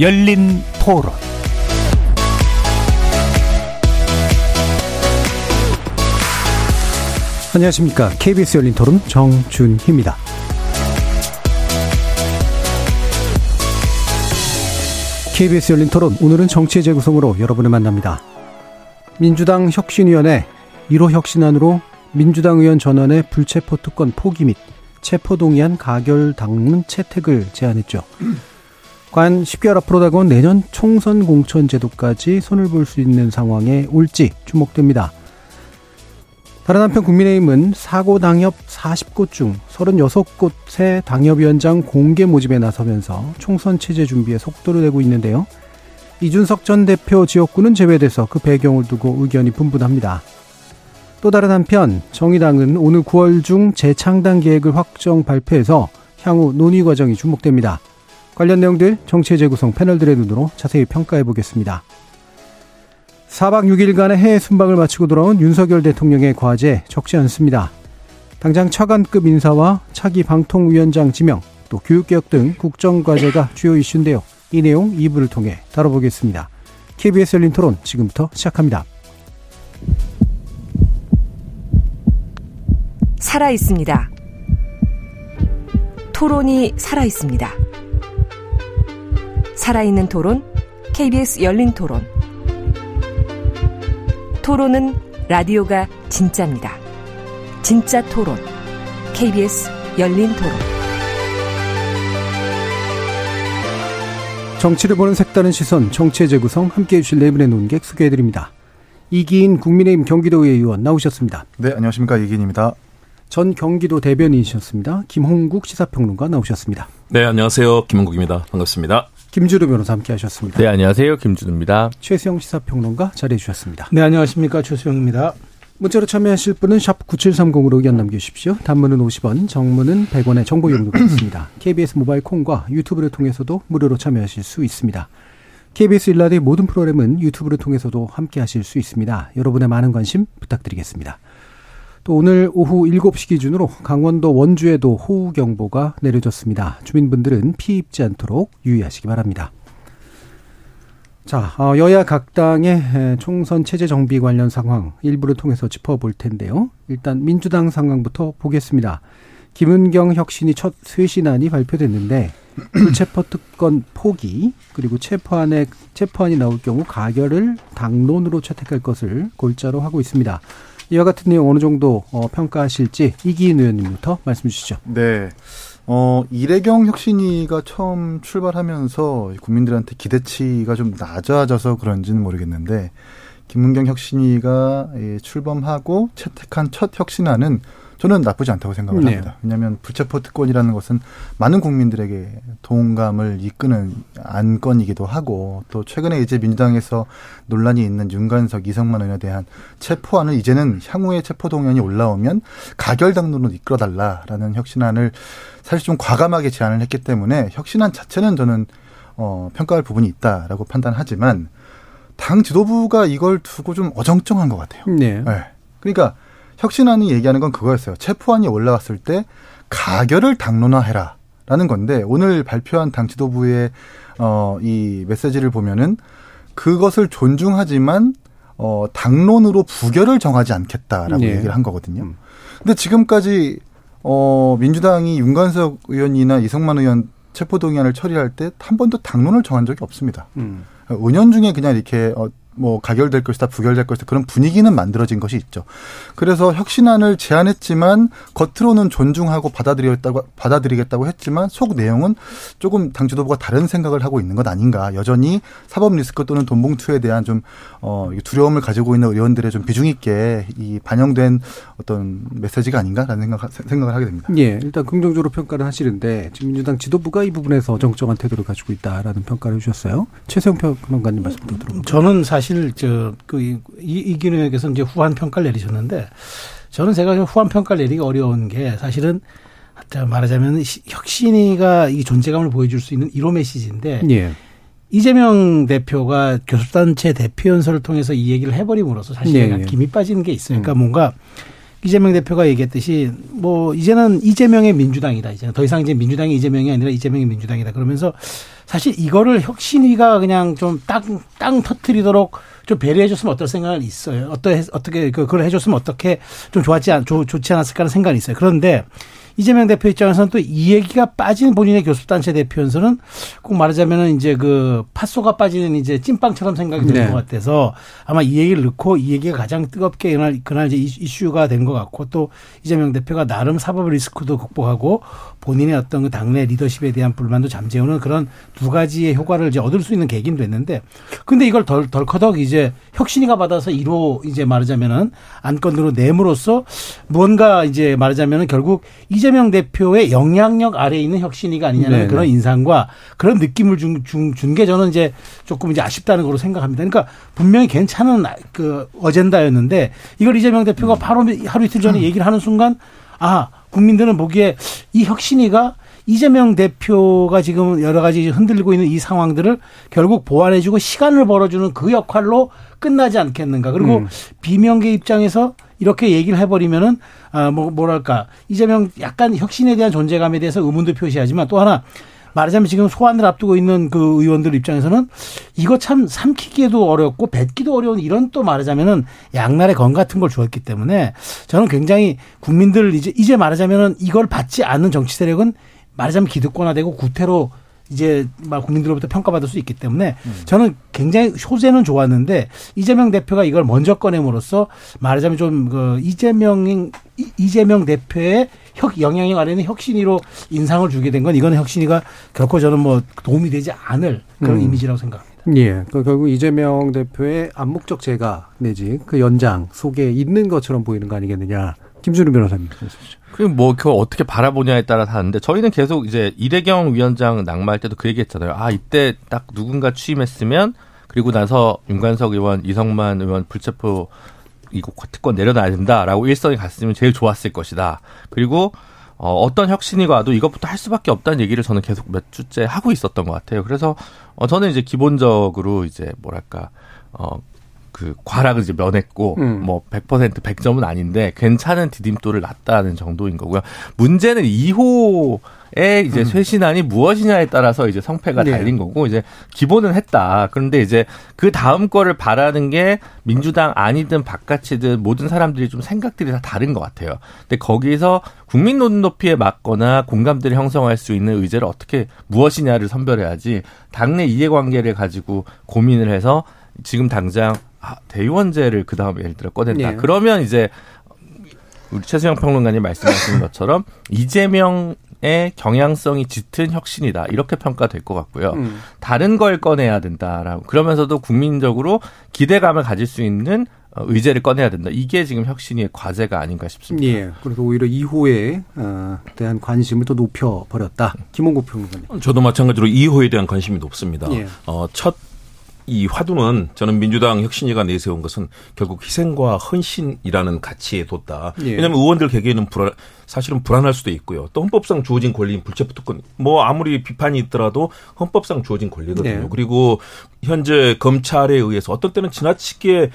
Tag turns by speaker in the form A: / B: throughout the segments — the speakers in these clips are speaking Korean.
A: 열린 토론
B: 안녕하십니까. KBS 열린 토론 정준희입니다. KBS 열린 토론 오늘은 정치의 재구성으로 여러분을 만납니다. 민주당 혁신위원회 1호 혁신안으로 민주당 의원 전원의 불체포 특권 포기 및 체포동의안 가결 당문 채택을 제안했죠. 과연 10개월 앞으로 다가온 내년 총선 공천 제도까지 손을 볼 수 있는 상황에 올지 주목됩니다. 다른 한편 국민의힘은 사고 당협 40곳 중 36곳의 당협위원장 공개 모집에 나서면서 총선 체제 준비에 속도를 내고 있는데요. 이준석 전 대표 지역구는 제외돼서 그 배경을 두고 의견이 분분합니다. 또 다른 한편 정의당은 오늘 9월 중 재창당 계획을 확정 발표해서 향후 논의 과정이 주목됩니다. 관련 내용들 정치의 재구성 패널들의 눈으로 자세히 평가해 보겠습니다. 4박 6일간의 해외 순방을 마치고 돌아온 윤석열 대통령의 과제 적지 않습니다. 당장 차관급 인사와 차기 방통위원장 지명, 또 교육개혁 등 국정과제가 주요 이슈인데요. 이 내용 2부를 통해 다뤄보겠습니다. KBS 열린 토론 지금부터 시작합니다.
C: 살아 있습니다. 토론이 살아 있습니다. 살아있는 토론, KBS 열린 토론. 토론은 라디오가 진짜입니다. 진짜 토론. KBS 열린 토론.
B: 정치를 보는 색다른 시선, 정치의 재구성 함께 해 주실 네 분의 논객 소개해드립니다. 이기인 국민의힘 경기도의 의원 나오셨습니다.
D: 네, 안녕하십니까. 이기인입니다.
B: 전 경기도 대변인이셨습니다. 김홍국 시사평론가 나오셨습니다.
E: 네, 안녕하세요. 김홍국입니다. 반갑습니다.
B: 김주루 변호사 함께 하셨습니다.
F: 네, 안녕하세요. 김주루입니다.
B: 최수영 시사평론가 자리해 주셨습니다.
G: 네, 안녕하십니까. 최수영입니다.
B: 문자로 참여하실 분은 샵 9730으로 의견 남겨주십시오. 단문은 50원, 정문은 100원의 정보 용료가 있습니다. KBS 모바일 콩과 유튜브를 통해서도 무료로 참여하실 수 있습니다. KBS 일라드의 모든 프로그램은 유튜브를 통해서도 함께 하실 수 있습니다. 여러분의 많은 관심 부탁드리겠습니다. 또 오늘 오후 7시 기준으로 강원도 원주에도 호우경보가 내려졌습니다. 주민분들은 피 입지 않도록 유의하시기 바랍니다. 자, 어, 여야 각 당의 총선 체제 정비 관련 상황 일부를 통해서 짚어볼 텐데요. 일단 민주당 상황부터 보겠습니다. 김은경 혁신이 첫 쇄신안이 발표됐는데 불체포 특권 포기 그리고 체포안에 체포안이 나올 경우 가결을 당론으로 채택할 것을 골자로 하고 있습니다. 이와 같은 내용 어느 정도 어, 평가하실지 이기인 의원님부터 말씀 주시죠.
D: 네. 어, 이래경 혁신위가 처음 출발하면서 국민들한테 기대치가 좀 낮아져서 그런지는 모르겠는데, 김문경 혁신위가 출범하고 채택한 첫 혁신안은 저는 나쁘지 않다고 생각을 네. 합니다. 왜냐하면 불체포 특권이라는 것은 많은 국민들에게 동감을 이끄는 안건이기도 하고 또 최근에 이제 민주당에서 논란이 있는 윤관석, 이성만 의원에 대한 체포안을 이제는 향후에 체포 동의안이 올라오면 가결 당론으로 이끌어달라라는 혁신안을 사실 좀 과감하게 제안을 했기 때문에 혁신안 자체는 저는 어, 평가할 부분이 있다라고 판단하지만 당 지도부가 이걸 두고 좀 어정쩡한 것 같아요.
B: 네. 네.
D: 그러니까 혁신안이 얘기하는 건 그거였어요. 체포안이 올라왔을 때 가결을 당론화해라. 라는 건데 오늘 발표한 당 지도부의 어 이 메시지를 보면은 그것을 존중하지만 어 당론으로 부결을 정하지 않겠다라고 네. 얘기를 한 거거든요. 음. 근데 지금까지 어 민주당이 윤관석 의원이나 이성만 의원 체포 동의안을 처리할 때 한 번도 당론을 정한 적이 없습니다. 음. 은연 중에 그냥 이렇게 어 뭐 가결될 것이다, 부결될 것이다 그런 분위기는 만들어진 것이 있죠. 그래서 혁신안을 제안했지만 겉으로는 존중하고 받아들이겠다고 받아들이겠다고 했지만 속 내용은 조금 당 지도부가 다른 생각을 하고 있는 것 아닌가. 여전히 사법 리스크 또는 돈봉투에 대한 좀 어, 두려움을 가지고 있는 의원들의 좀 비중 있게 이 반영된 어떤 메시지가 아닌가라는 생각, 생각을 하게 됩니다.
B: 예, 일단 긍정적으로 평가를 하시는데 지금 민주당 지도부가 이 부분에서 정정한 태도를 가지고 있다라는 평가를 해주셨어요. 최세영 평론가님 말씀도 들어보죠.
G: 저는 사실 저그 이기능에게서 이제 후한 평가를 내리셨는데 저는 제가 후한 평가를 내리기 어려운 게 사실은 말하자면 혁신이가 이 존재감을 보여줄 수 있는 1호 메시지인데 예. 이재명 대표가 교섭단체 대표 연설을 통해서 이 얘기를 해버림으로써 사실 네. 약간 김이 빠지는 게 있어요. 그러니까 음. 뭔가 이재명 대표가 얘기했듯이 뭐 이제는 이재명의 민주당이다. 이제 더 이상 이제 민주당이 이재명이 아니라 이재명의 민주당이다. 그러면서 사실 이거를 혁신위가 그냥 좀땅땅 터트리도록 좀 배려해줬으면 어떨 생각은 있어요. 어떠 어떻게 그- 그걸 해줬으면 어떻게 좀 좋았지 않 좋, 좋지 않았을까 하는 생각이 있어요. 그런데 이재명 대표 입장에서는 또 이 얘기가 빠진 본인의 교섭단체 대표연설은 꼭 말하자면은 이제 그 팥소가 빠지는 이제 찐빵처럼 생각이 드는
B: 네.
G: 것 같아서 아마 이 얘기를 넣고 이 얘기가 가장 뜨겁게 그날, 그날 이제 이슈- 이슈가 된 것 같고 또 이재명 대표가 나름 사법 리스크도 극복하고 본인의 어떤 그 당내 리더십에 대한 불만도 잠재우는 그런 두 가지의 효과를 이제 얻을 수 있는 계기는 됐는데 근데 이걸 덜, 덜커덕 이제 혁신이가 받아서 1호 이제 말하자면은 안건으로 내므로써 무언가 이제 말하자면은 결국 이재 명 대표의 영향력 아래에 있는 혁신이가 아니냐는
B: 네네.
G: 그런 인상과 그런 느낌을 준, 준, 준 게 저는 이제 조금 이제 아쉽다는 거로 생각합니다. 그러니까 분명히 괜찮은 아- 그 어젠다였는데 이걸 이재명 대표가 바로 하루 이틀 전에 얘기를 하는 순간 아, 국민들은 보기에 이 혁신이가 이재명 대표가 지금 여러 가지 흔들리고 있는 이 상황들을 결국 보완해주고 시간을 벌어주는 그 역할로 끝나지 않겠는가. 그리고
B: 음.
G: 비명계 입장에서 이렇게 얘기를 해버리면은 아 뭐 뭐랄까 이재명 약간 혁신에 대한 존재감에 대해서 의문도 표시하지만 또 하나 말하자면 지금 소환을 앞두고 있는 그 의원들 입장에서는 이거 참 삼키기에도 어렵고 뱉기도 어려운 이런 또 말하자면은 양날의 검 같은 걸 주었기 때문에 저는 굉장히 국민들 이제 이제 말하자면은 이걸 받지 않는 정치 세력은 말하자면 기득권화되고 구태로 이제 막 국민들로부터 평가받을 수 있기 때문에 저는 굉장히 효제는 좋았는데 이재명 대표가 이걸 먼저 꺼냄으로써 말하자면 좀 그 이재명 이- 이재명 대표의 혁 영향력 아래는 혁신이로 인상을 주게 된 건 이거는 혁신이가 결코 저는 뭐 도움이 되지 않을 그런
B: 음.
G: 이미지라고 생각합니다.
B: 예. 그 결국 이재명 대표의 암묵적 재가 내지 그 연장 속에 있는 것처럼 보이는 거 아니겠느냐. 김준우 변호사님.
E: 그뭐 그걸 어떻게 바라보냐에 따라 다른데 저희는 계속 이제 이래경 위원장 낙마할 때도 그 얘기했잖아요. 아 이때 딱 누군가 취임했으면 그리고 나서 윤관석 의원, 이성만 의원 불체포 이거 특권 내려놔야 된다라고 일성이 갔으면 제일 좋았을 것이다. 그리고 어, 어떤 혁신이 와도 이것부터 할 수밖에 없다는 얘기를 저는 계속 몇 주째 하고 있었던 것 같아요. 그래서 어, 저는 이제 기본적으로 이제 뭐랄까 어, 그 과락을 이제 면했고
B: 음.
E: 뭐100% 100점은 아닌데 괜찮은 디딤돌을 놨다는 정도인 거고요. 문제는 2호 의 이제 쇄신안이 무엇이냐에 따라서 이제 성패가
B: 네.
E: 달린 거고 이제 기본은 했다. 그런데 이제 그 다음 거를 바라는 게 민주당 아니든 바깥이든 모든 사람들이 좀 생각들이 다 다른 것 같아요. 근데 거기서 국민 눈높이에 맞거나 공감대를 형성할 수 있는 의제를 어떻게 무엇이냐를 선별해야지 당내 이해관계를 가지고 고민을 해서 지금 당장 아, 대의원제를 그 다음에 예를 들어 꺼낸다.
B: 네.
E: 그러면 이제 우리 최수영 평론가님 말씀하시는 것처럼 이재명의 경향성이 짙은 혁신이다 이렇게 평가될 것 같고요.
B: 음.
E: 다른 걸 꺼내야 된다라고 그러면서도 국민적으로 기대감을 가질 수 있는 어, 의제를 꺼내야 된다. 이게 지금 혁신의 과제가 아닌가 싶습니다.
B: 예. 그래서 오히려 2호에 어, 대한 관심을 더 높여 버렸다. 김홍구 평론가님.
A: 저도 마찬가지로 2호에 대한 관심이 높습니다.
B: 예.
A: 어, 첫 이 화두는 저는 민주당 혁신위가 내세운 것은 결국 희생과 헌신이라는 가치에 뒀다.
B: 예.
A: 왜냐하면 의원들 개개인은 불안, 사실은 불안할 수도 있고요. 또 헌법상 주어진 권리인 불체포특권, 뭐 아무리 비판이 있더라도 헌법상 주어진 권리거든요.
B: 네.
A: 그리고 현재 검찰에 의해서 어떤 때는 지나치게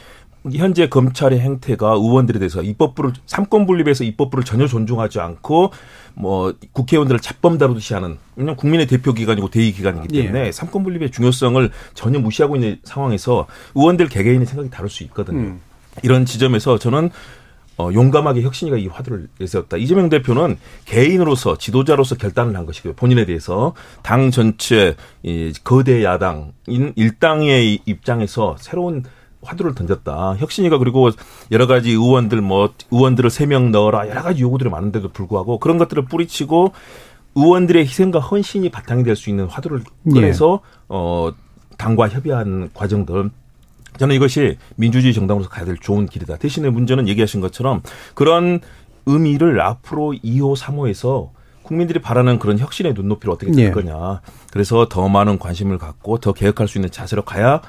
A: 현재 검찰의 행태가 의원들에 대해서 입법부를 삼권 분립에서 입법부를 전혀 존중하지 않고 뭐 국회의원들을 잡범 다루듯이 하는 왜냐면 국민의 대표 기관이고 대의 기관이기 때문에 삼권 분립의 중요성을 전혀 무시하고 있는 상황에서 의원들 개개인의 생각이 다를 수 있거든요.
B: 음.
A: 이런 지점에서 저는 어, 용감하게 혁신이가 이 화두를 내세웠다. 이재명 대표는 개인으로서 지도자로서 결단을 한 것이고요. 본인에 대해서 당 전체 이 거대 야당인 일당의 입장에서 새로운 화두를 던졌다. 혁신이가 그리고 여러 가지 의원들 뭐 의원들을 세 명 넣어라 여러 가지 요구들이 많은데도 불구하고 그런 것들을 뿌리치고 의원들의 희생과 헌신이 바탕이 될 수 있는 화두를 꺼내서 어 당과 협의한 과정들 저는 이것이 민주주의 정당으로서 가야 될 좋은 길이다. 대신에 문제는 얘기하신 것처럼 그런 의미를 앞으로 2호, 3호에서 국민들이 바라는 그런 혁신의 눈높이를 어떻게 될
B: 예.
A: 거냐. 그래서 더 많은 관심을 갖고 더 개혁할 수 있는 자세로 가야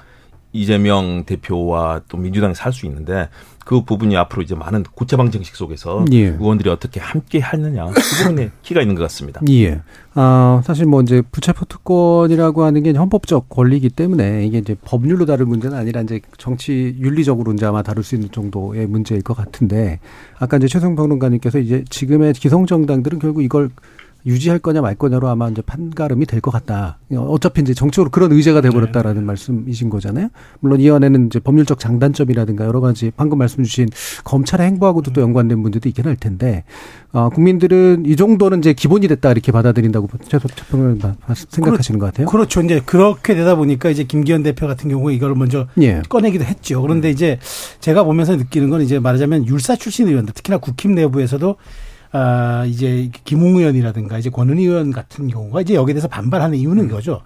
A: 이재명 대표와 또 민주당이 살 수 있는데 그 부분이 앞으로 이제 많은 고체 방 정식 속에서
B: 예.
A: 의원들이 어떻게 함께 하느냐 그 부분에 키가 있는 것 같습니다.
B: 예. 아, 사실 뭐 이제 부채포 특권이라고 하는 게 헌법적 권리이기 때문에 이게 이제 법률로 다룰 문제는 아니라 이제 정치 윤리적으로 이제 아마 다룰 수 있는 정도의 문제일 것 같은데 아까 이제 최성 평론가님께서 이제 지금의 기성 정당들은 결국 이걸 유지할 거냐 말 거냐로 아마 이제 판가름이 될 것 같다. 어차피 이제 정치적으로 그런 의제가 돼버렸다라는 네. 말씀이신 거잖아요. 물론 이 안에는 이제 법률적 장단점이라든가 여러 가지 방금 말씀 주신 검찰의 행보하고도 또 연관된 문제도 있긴 할 텐데, 어, 국민들은 이 정도는 이제 기본이 됐다 이렇게 받아들인다고 최소 평을 생각하시는 것 같아요.
G: 그렇죠. 이제 그렇게 되다 보니까 이제 김기현 대표 같은 경우에 이걸 먼저 예. 꺼내기도 했죠. 그런데 이제 제가 보면서 느끼는 건 이제 말하자면 율사 출신 의원들 특히나 국힘 내부에서도 아, 이제 김웅 의원이라든가 이제 권은희 의원 같은 경우가 이제 여기에 대해서 반발하는 이유는 이거죠.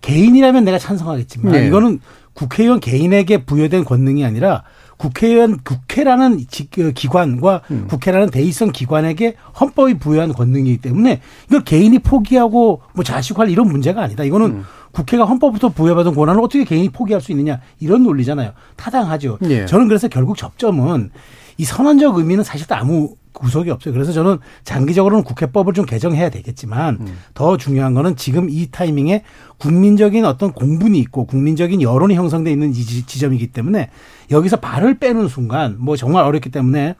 G: 개인이라면 내가 찬성하겠지만 네. 이거는 국회의원 개인에게 부여된 권능이 아니라 국회의원 국회라는 그 기관과 음. 국회라는 대의성 기관에게 헌법이 부여한 권능이기 때문에 이걸 개인이 포기하고 뭐 자식할 이런 문제가 아니다. 이거는 음. 국회가 헌법부터 부여받은 권한을 어떻게 개인이 포기할 수 있느냐 이런 논리잖아요. 타당하죠. 예. 저는 그래서 결국 접점은 이 선언적 의미는 사실 아무 구속이 없어요. 그래서 저는 장기적으로는 국회법을 좀 개정해야 되겠지만 음. 더 중요한 거는 지금 이 타이밍에 국민적인 어떤 공분이 있고 국민적인 여론이 형성돼 있는 지점이기 때문에 여기서 발을 빼는 순간 뭐 정말 어렵기 때문에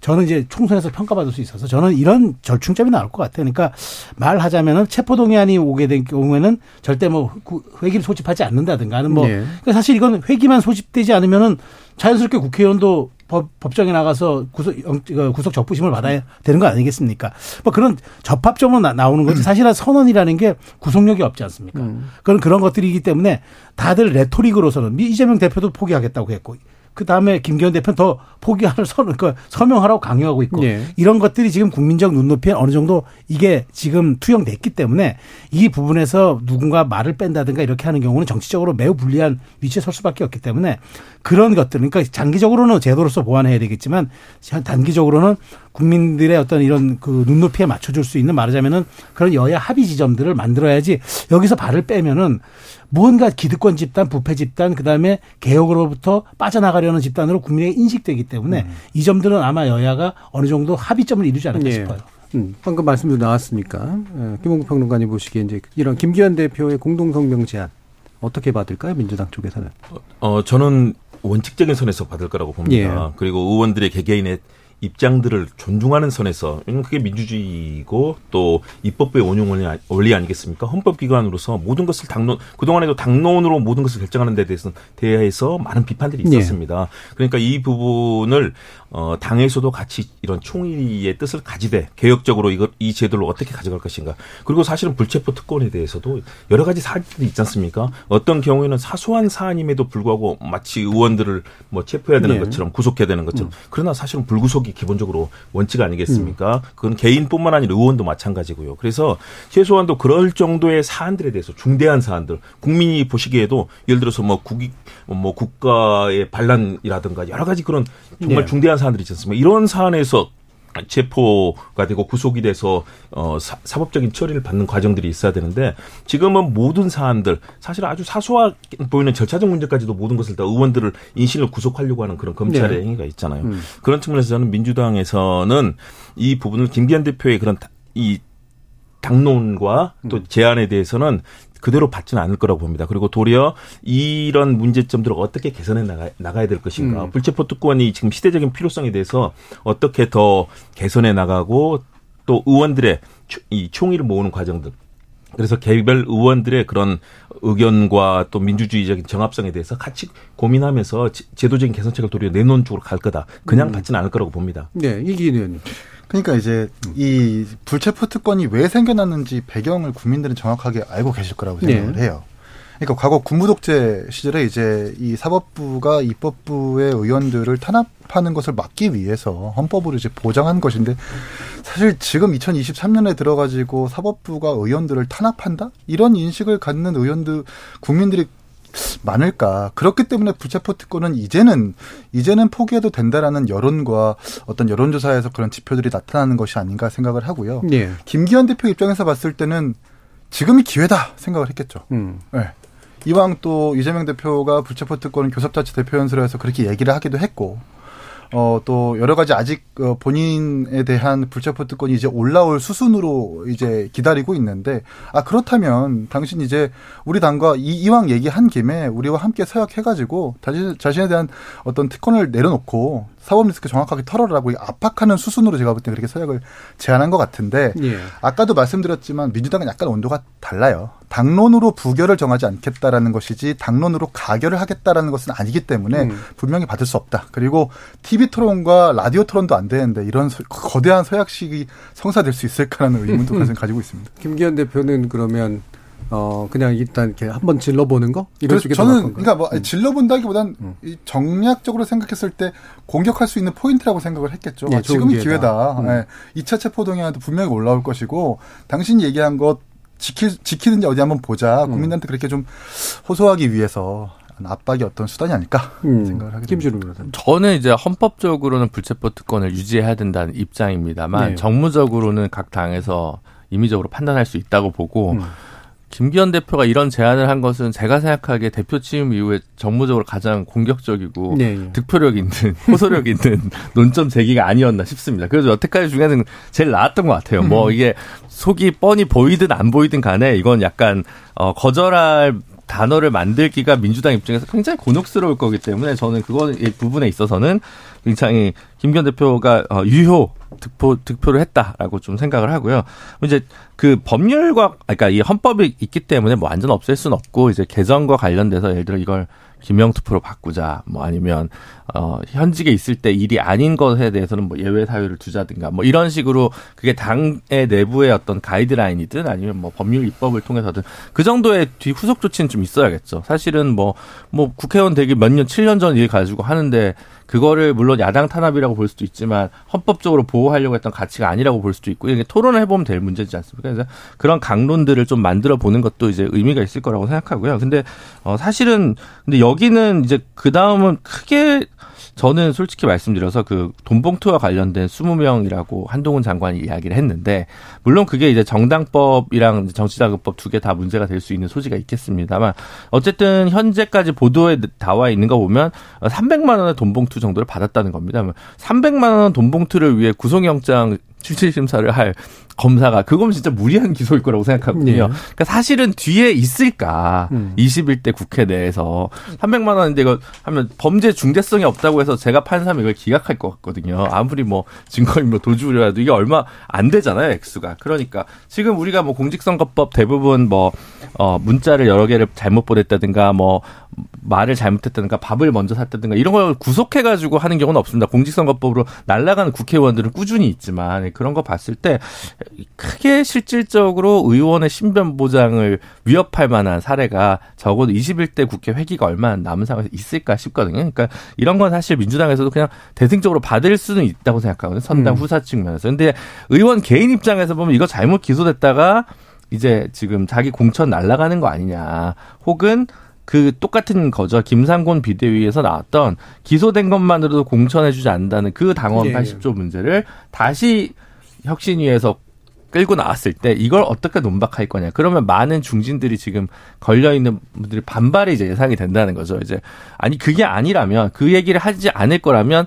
G: 저는 이제 총선에서 평가받을 수 있어서 저는 이런 절충점이 나올 것 같아요. 그러니까 말하자면은 체포동의안이 오게 된 경우에는 절대 뭐 회기를 소집하지 않는다든가 하는 뭐 네. 그러니까 사실 이건 회기만 소집되지 않으면은 자연스럽게 국회의원도 법, 법정에 나가서 구속, 그 구속 적부심을 받아야 되는 거 아니겠습니까? 뭐 그런 접합점은 나, 오는 거지. 사실은 선언이라는 게 구속력이 없지 않습니까? 음. 그런 그런 것들이기 때문에 다들 레토릭으로서는 이재명 대표도 포기하겠다고 했고 그 다음에 김기현 대표는 더 포기할 선, 그 서명하라고 강요하고 있고 네. 이런 것들이 지금 국민적 눈높이에 어느 정도 이게 지금 투영됐기 때문에 이 부분에서 누군가 말을 뺀다든가 이렇게 하는 경우는 정치적으로 매우 불리한 위치에 설 수밖에 없기 때문에 그런 것들 그러니까 장기적으로는 제도로서 보완해야 되겠지만 단기적으로는 국민들의 어떤 이런 그 눈높이에 맞춰줄 수 있는 말하자면은 그런 여야 합의 지점들을 만들어야지 여기서 발을 빼면은 무언가 기득권 집단, 부패 집단, 그 다음에 개혁으로부터 빠져나가려는 집단으로 국민에게 인식되기 때문에 음. 이 점들은 아마 여야가 어느 정도 합의점을 이루지 않을까 네. 싶어요.
B: 음, 방금 말씀도 나왔으니까 예, 김홍국 평론가님 보시기에 이제 이런 김기현 대표의 공동 성명 제안 어떻게 받을까요 민주당 쪽에서는?
A: 어, 어 저는 원칙적인 선에서 받을 거라고 봅니다. 예. 그리고 의원들의 개개인의 입장들을 존중하는 선에서 그게 민주주의고 또 입법부의 원용 원리 아니겠습니까? 헌법기관으로서 모든 것을 당론 그동안에도 당론으로 모든 것을 결정하는 데 대해서 대해서 많은 비판들이 네. 있었습니다. 네. 그러니까 이 부분을 어 당에서도 같이 이런 총리의 뜻을 가지되 개혁적으로 이거 이 제도를 어떻게 가져갈 것인가. 그리고 사실은 불체포 특권에 대해서도 여러 가지 사안들이 있지 않습니까? 어떤 경우에는 사소한 사안임에도 불구하고 마치 의원들을 뭐 체포해야 되는 네. 것처럼 구속해야 되는 것처럼 음. 그러나 사실은 불구속이 기본적으로 원칙 아니겠습니까? 음. 그건 개인뿐만 아니라 의원도 마찬가지고요. 그래서 최소한도 그럴 정도의 사안들에 대해서 중대한 사안들 국민이 보시기에도 예를 들어서 뭐 국익 뭐 국가의 반란이라든가 여러 가지 그런 정말 네. 중대한 사안들이 있지 않습니까? 이런 사안에서 체포가 되고 구속이 돼서 어 사, 법적인 처리를 받는 과정들이 있어야 되는데 지금은 모든 사안들 사실 아주 사소하 보이는 절차적 문제까지도 모든 것을 다 의원들을 인신을 구속하려고 하는 그런 검찰의 네. 행위가 있잖아요. 음. 그런 측면에서 저는 민주당에서는 이 부분을 김기현 대표의 그런 이 당론과 또 음. 제안에 대해서는 그대로 받지는 않을 거라고 봅니다. 그리고 도리어 이런 문제점들을 어떻게 개선해 나가, 나가야 될 것인가. 음. 불체포 특권이 지금 시대적인 필요성에 대해서 어떻게 더 개선해 나가고 또 의원들의 이 총의를 모으는 과정들. 그래서 개별 의원들의 그런 의견과 또 민주주의적인 정합성에 대해서 같이 고민하면서 제도적인 개선책을 도리어 내놓은 쪽으로 갈 거다. 그냥 음. 받지는 않을 거라고 봅니다.
B: 네, 이기인 의원님.
D: 그러니까 이제 이 불체포 특권이 왜 생겨났는지 배경을 국민들은 정확하게 알고 계실 거라고 생각을 네. 해요. 그러니까 과거 군부 독재 시절에 이제 이 사법부가 입법부의 의원들을 탄압하는 것을 막기 위해서 헌법으로 이제 보장한 것인데 사실 지금 2023년에 들어가지고 사법부가 의원들을 탄압한다 이런 인식을 갖는 의원들 국민들이 많을까. 그렇기 때문에 불체포 특권은 이제는 이제는 포기해도 된다라는 여론과 어떤 여론조사에서 그런 지표들이 나타나는 것이 아닌가 생각을 하고요. 네. 김기현 대표 입장에서 봤을 때는 지금이 기회다 생각을 했겠죠. 음. 네. 이왕 또 이재명 대표가 불체포 특권을 교섭자치 대표연설에서 그렇게 얘기를 하기도 했고 어, 또 여러 가지 아직 어, 본인에 대한 불체포 특권이 이제 올라올 수순으로 이제 기다리고 있는데 아 그렇다면 당신 이제 우리 당과 이, 이왕 얘기한 김에 우리와 함께 서약해가지고 자신 자신에 대한 어떤 특권을 내려놓고 사법 리스크 정확하게 털어라고 압박하는 수순으로 제가 볼 때 그렇게 서약을 제안한 것 같은데
B: 예.
D: 아까도 말씀드렸지만 민주당은 약간 온도가 달라요. 당론으로 부결을 정하지 않겠다라는 것이지 당론으로 가결을 하겠다라는 것은 아니기 때문에
B: 음.
D: 분명히 받을 수 없다. 그리고 TV 토론과 라디오 토론도 안 되는데 이런 서- 거대한 서약식이 성사될 수 있을까라는 의문도 계속 가지고 있습니다.
B: 김기현 대표는 그러면 어 그냥 일단 이렇게 한번 질러보는 거 이런
D: 그래서
B: 쪽에
D: 저는 그러니까 뭐
B: 음.
D: 질러본다기보단 이 정략적으로 생각했을 때 공격할 수 있는 포인트라고 생각을 했겠죠.
B: 예,
D: 아, 지금이
B: 기회다.
D: 기회다.
B: 음.
D: 예, 2차 체포 동의안도 분명히 올라올 것이고 당신이 얘기한 것 지키, 지키는지 어디 한번 보자.
B: 음.
D: 국민들한테 그렇게 좀 호소하기 위해서 압박이 어떤 수단이 아닐까
B: 음.
D: 생각을 하게 됩니다.
E: 저는 이제 헌법적으로는 불체포 특권을 유지해야 된다는 입장입니다만
B: 네.
E: 정무적으로는 각 당에서 임의적으로 판단할 수 있다고 보고
B: 음.
E: 김기현 대표가 이런 제안을 한 것은 제가 생각하기에 대표 취임 이후에 정무적으로 가장 공격적이고
B: 네, 예.
E: 득표력 있는 호소력 있는 논점 제기가 아니었나 싶습니다. 그래서 여태까지 중에는 제일 나았던 것 같아요. 뭐
B: 음.
E: 이게 속이 뻔히 보이든 안 보이든 간에 이건 약간 어 거절할 단어를 만들기가 민주당 입장에서 굉장히 곤혹스러울 거기 때문에 저는 그거 이 부분에 있어서는 굉장히 김기현 대표가 어, 유효 득표 득표를 했다라고 좀 생각을 하고요. 이제 그 법률과 그러니까 이 헌법이 있기 때문에 뭐 완전 없앨 수는 없고 이제 개정과 관련돼서 예를 들어 이걸 김영 투표로 바꾸자 뭐 아니면 어 현직에 있을 때 일이 아닌 것에 대해서는 뭐 예외 사유를 두자든가 뭐 이런 식으로 그게 당의 내부의 어떤 가이드라인이든 아니면 뭐 법률 입법을 통해서든 그 정도의 뒤 후속 조치는 좀 있어야겠죠. 사실은 뭐 뭐 국회의원 되기 몇 년, 7년 전 일 가지고 하는데 그거를 물론 야당 탄압이라고 볼 수도 있지만 헌법적으로 보호하려고 했던 가치가 아니라고 볼 수도 있고 이게 토론을 해보면 될 문제지 않습니까? 그래서 그런 강론들을 좀 만들어 보는 것도 이제 의미가 있을 거라고 생각하고요. 근데 어 사실은 근데 여기는 이제 그 다음은 크게 저는 솔직히 말씀드려서 그 돈봉투와 관련된 20명이라고 한동훈 장관이 이야기를 했는데 물론 그게 이제 정당법이랑 정치자금법 두 개 다 문제가 될 수 있는 소지가 있겠습니다만 어쨌든 현재까지 보도에 나와 있는 거 보면 300만 원의 돈봉투 정도를 받았다는 겁니다. 300만 원 돈봉투를 위해 구속영장 출실 심사를 할 검사가 그건 진짜 무리한 기소일 거라고 생각하거든요.
B: 네.
E: 그러니까 사실은 뒤에 있을까?
B: 음.
E: 21대 국회 내에서 300만 원인데 이거 하면 범죄 중대성이 없다고 해서 제가 판사면 이걸 기각할 것 같거든요. 아무리 뭐 증거인멸 도주라도 이게 얼마 안 되잖아요, 액수가. 그러니까 지금 우리가 뭐 공직선거법 대부분 뭐 어, 문자를 여러 개를 잘못 보냈다든가 뭐 말을 잘못했다든가 밥을 먼저 샀다든가 이런 걸 구속해가지고 하는 경우는 없습니다. 공직선거법으로 날아가는 국회의원들은 꾸준히 있지만 그런 거 봤을 때 크게 실질적으로 의원의 신변 보장을 위협할 만한 사례가 적어도 21대 국회 회기가 얼마 안 남은 상황에서 있을까 싶거든요. 그러니까 이런 건 사실 민주당에서도 그냥 대승적으로 받을 수는 있다고 생각하거든요. 선당
B: 음.
E: 후사 측면에서. 근데 의원 개인 입장에서 보면 이거 잘못 기소됐다가 이제 지금 자기 공천 날아가는 거 아니냐. 혹은 그 똑같은 거죠. 김상곤 비대위에서 나왔던 기소된 것만으로도 공천해주지 않는다는 그 당원
B: 예.
E: 80조 문제를 다시 혁신위에서 끌고 나왔을 때 이걸 어떻게 논박할 거냐. 그러면 많은 중진들이 지금 걸려 있는 분들이 반발이 이제 예상이 된다는 거죠. 이제 아니 그게 아니라면 그 얘기를 하지 않을 거라면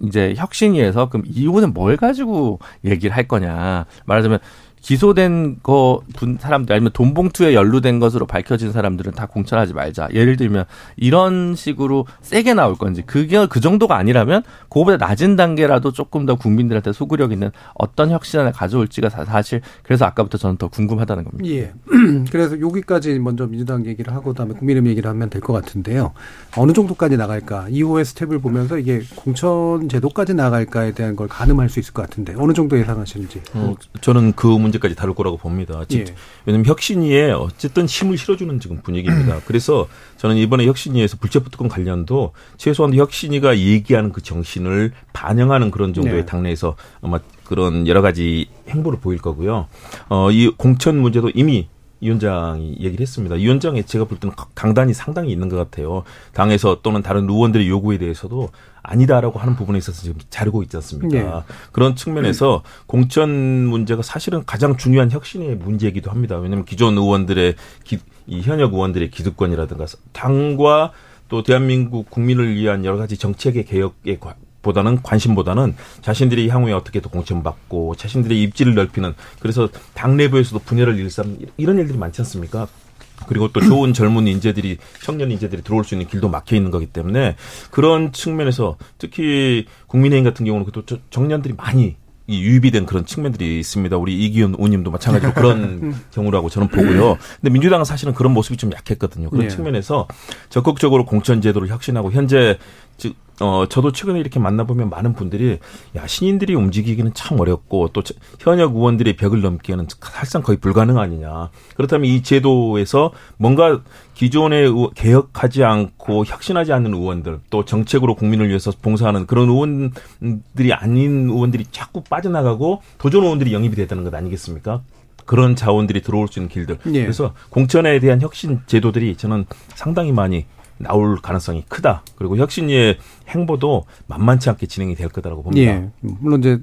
E: 이제 혁신위에서 그럼 이후는 뭘 가지고 얘기를 할 거냐. 말하자면 기소된 거 분 사람들 아니면 돈 봉투에 연루된 것으로 밝혀진 사람들은 다 공천하지 말자. 예를 들면 이런 식으로 세게 나올 건지 그게 그 정도가 아니라면 그거보다 낮은 단계라도 조금 더 국민들한테 소구력 있는 어떤 혁신안을 가져올지가 사- 사실 그래서 아까부터 저는 더 궁금하다는 겁니다.
B: 예. 그래서 여기까지 먼저 민주당 얘기를 하고 그다음에 국민의힘 얘기를 하면 될 것 같은데요. 어느 정도까지 나갈까? 이후의 스텝을 보면서 이게 공천 제도까지 나갈까에 대한 걸 가늠할 수 있을 것 같은데 어느 정도 예상하시는지.
A: 어, 저는 그문 제까지 다룰 거라고 봅니다. 진-
B: 예.
A: 왜냐하면 혁신위에 어쨌든 힘을 실어주는 지금 분위기입니다. 그래서 저는 이번에 혁신위에서 불체포특권 관련도 최소한 혁신위가 얘기하는 그 정신을 반영하는 그런 정도의
B: 네.
A: 당내에서 아마 그런 여러 가지 행보를 보일 거고요. 어, 이 공천 문제도 이미 이 위원장이 얘기를 했습니다. 이 위원장이 제가 볼 때는 강단이 상당히 있는 것 같아요. 당에서 또는 다른 의원들의 요구에 대해서도 아니다라고 하는 부분에 있어서 지금 자르고 있지 않습니까?
B: 네.
A: 그런 측면에서 공천 문제가 사실은 가장 중요한 혁신의 문제이기도 합니다. 왜냐하면 기존 의원들의 기, 이 현역 의원들의 기득권이라든가 당과 또 대한민국 국민을 위한 여러 가지 정책의 개혁에 과- 보다는 관심보다는 자신들이 향후에 어떻게 더 공천받고 자신들의 입지를 넓히는 그래서 당 내부에서도 분열을 일삼 이런 일들이 많지 않습니까? 그리고 또 좋은 젊은 인재들이 청년 인재들이 들어올 수 있는 길도 막혀 있는 거기 때문에 그런 측면에서 특히 국민의힘 같은 경우는 또 청년들이 많이 이 유입이 된 그런 측면들이 있습니다. 우리 이기훈 의원님도 마찬가지로 그런 경우라고 저는 보고요. 근데 민주당은 사실은 그런 모습이 좀 약했거든요. 그런 네. 측면에서 적극적으로 공천 제도를 혁신하고 현재 즉 어, 저도 최근에 이렇게 만나보면 많은 분들이, 야, 신인들이 움직이기는 참 어렵고, 또 현역 의원들이 벽을 넘기에는 사실상 거의 불가능 아니냐. 그렇다면 이 제도에서 뭔가 기존의 개혁하지 않고 혁신하지 않는 의원들, 또 정책으로 국민을 위해서 봉사하는 그런 의원들이 아닌 의원들이 자꾸 빠져나가고 도전 의원들이 영입이 됐다는 것 아니겠습니까? 그런 자원들이 들어올 수 있는 길들. 예. 그래서 공천에 대한 혁신 제도들이 저는 상당히 많이 나올 가능성이 크다. 그리고 혁신위의 행보도 만만치 않게 진행이 될 거다라고 봅니다. 예.
B: 물론 이제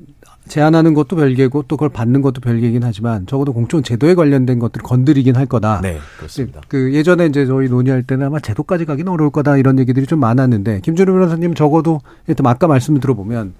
B: 제안하는 것도 별개고 또 그걸 받는 것도 별개긴 하지만 적어도 공천 제도에 관련된 것들을 건드리긴 할 거다.
A: 네, 그렇습니다.
B: 그 예전에 이제 저희 논의할 때는 아마 제도까지 가기는 어려울 거다 이런 얘기들이 좀 많았는데 김준호 변호사님 적어도 일단 아까 말씀을 들어보면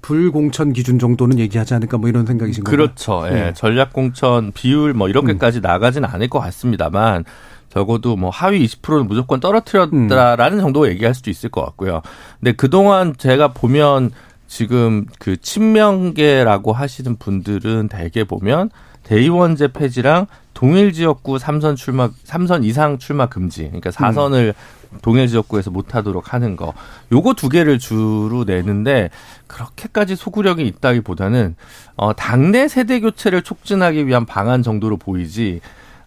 B: 불공천 기준 정도는 얘기하지 않을까 뭐 이런 생각이신
E: 거죠. 그렇죠. 예. 네. 전략 공천 비율 뭐 이렇게까지 음. 나가지는 않을 것 같습니다만 적어도 뭐 하위 20%는 무조건 떨어뜨렸다라는 음. 정도 얘기할 수도 있을 것 같고요. 근데 그동안 제가 보면 지금 그 친명계라고 하시는 분들은 대개 보면 대의원제 폐지랑 동일 지역구 삼선 출마 삼선 이상 출마 금지. 그러니까 사선을 음. 동일 지역구에서 못 하도록 하는 거. 요거 두 개를 주로 내는데 그렇게까지 소구력이 있다기보다는 어 당내 세대 교체를 촉진하기 위한 방안 정도로 보이지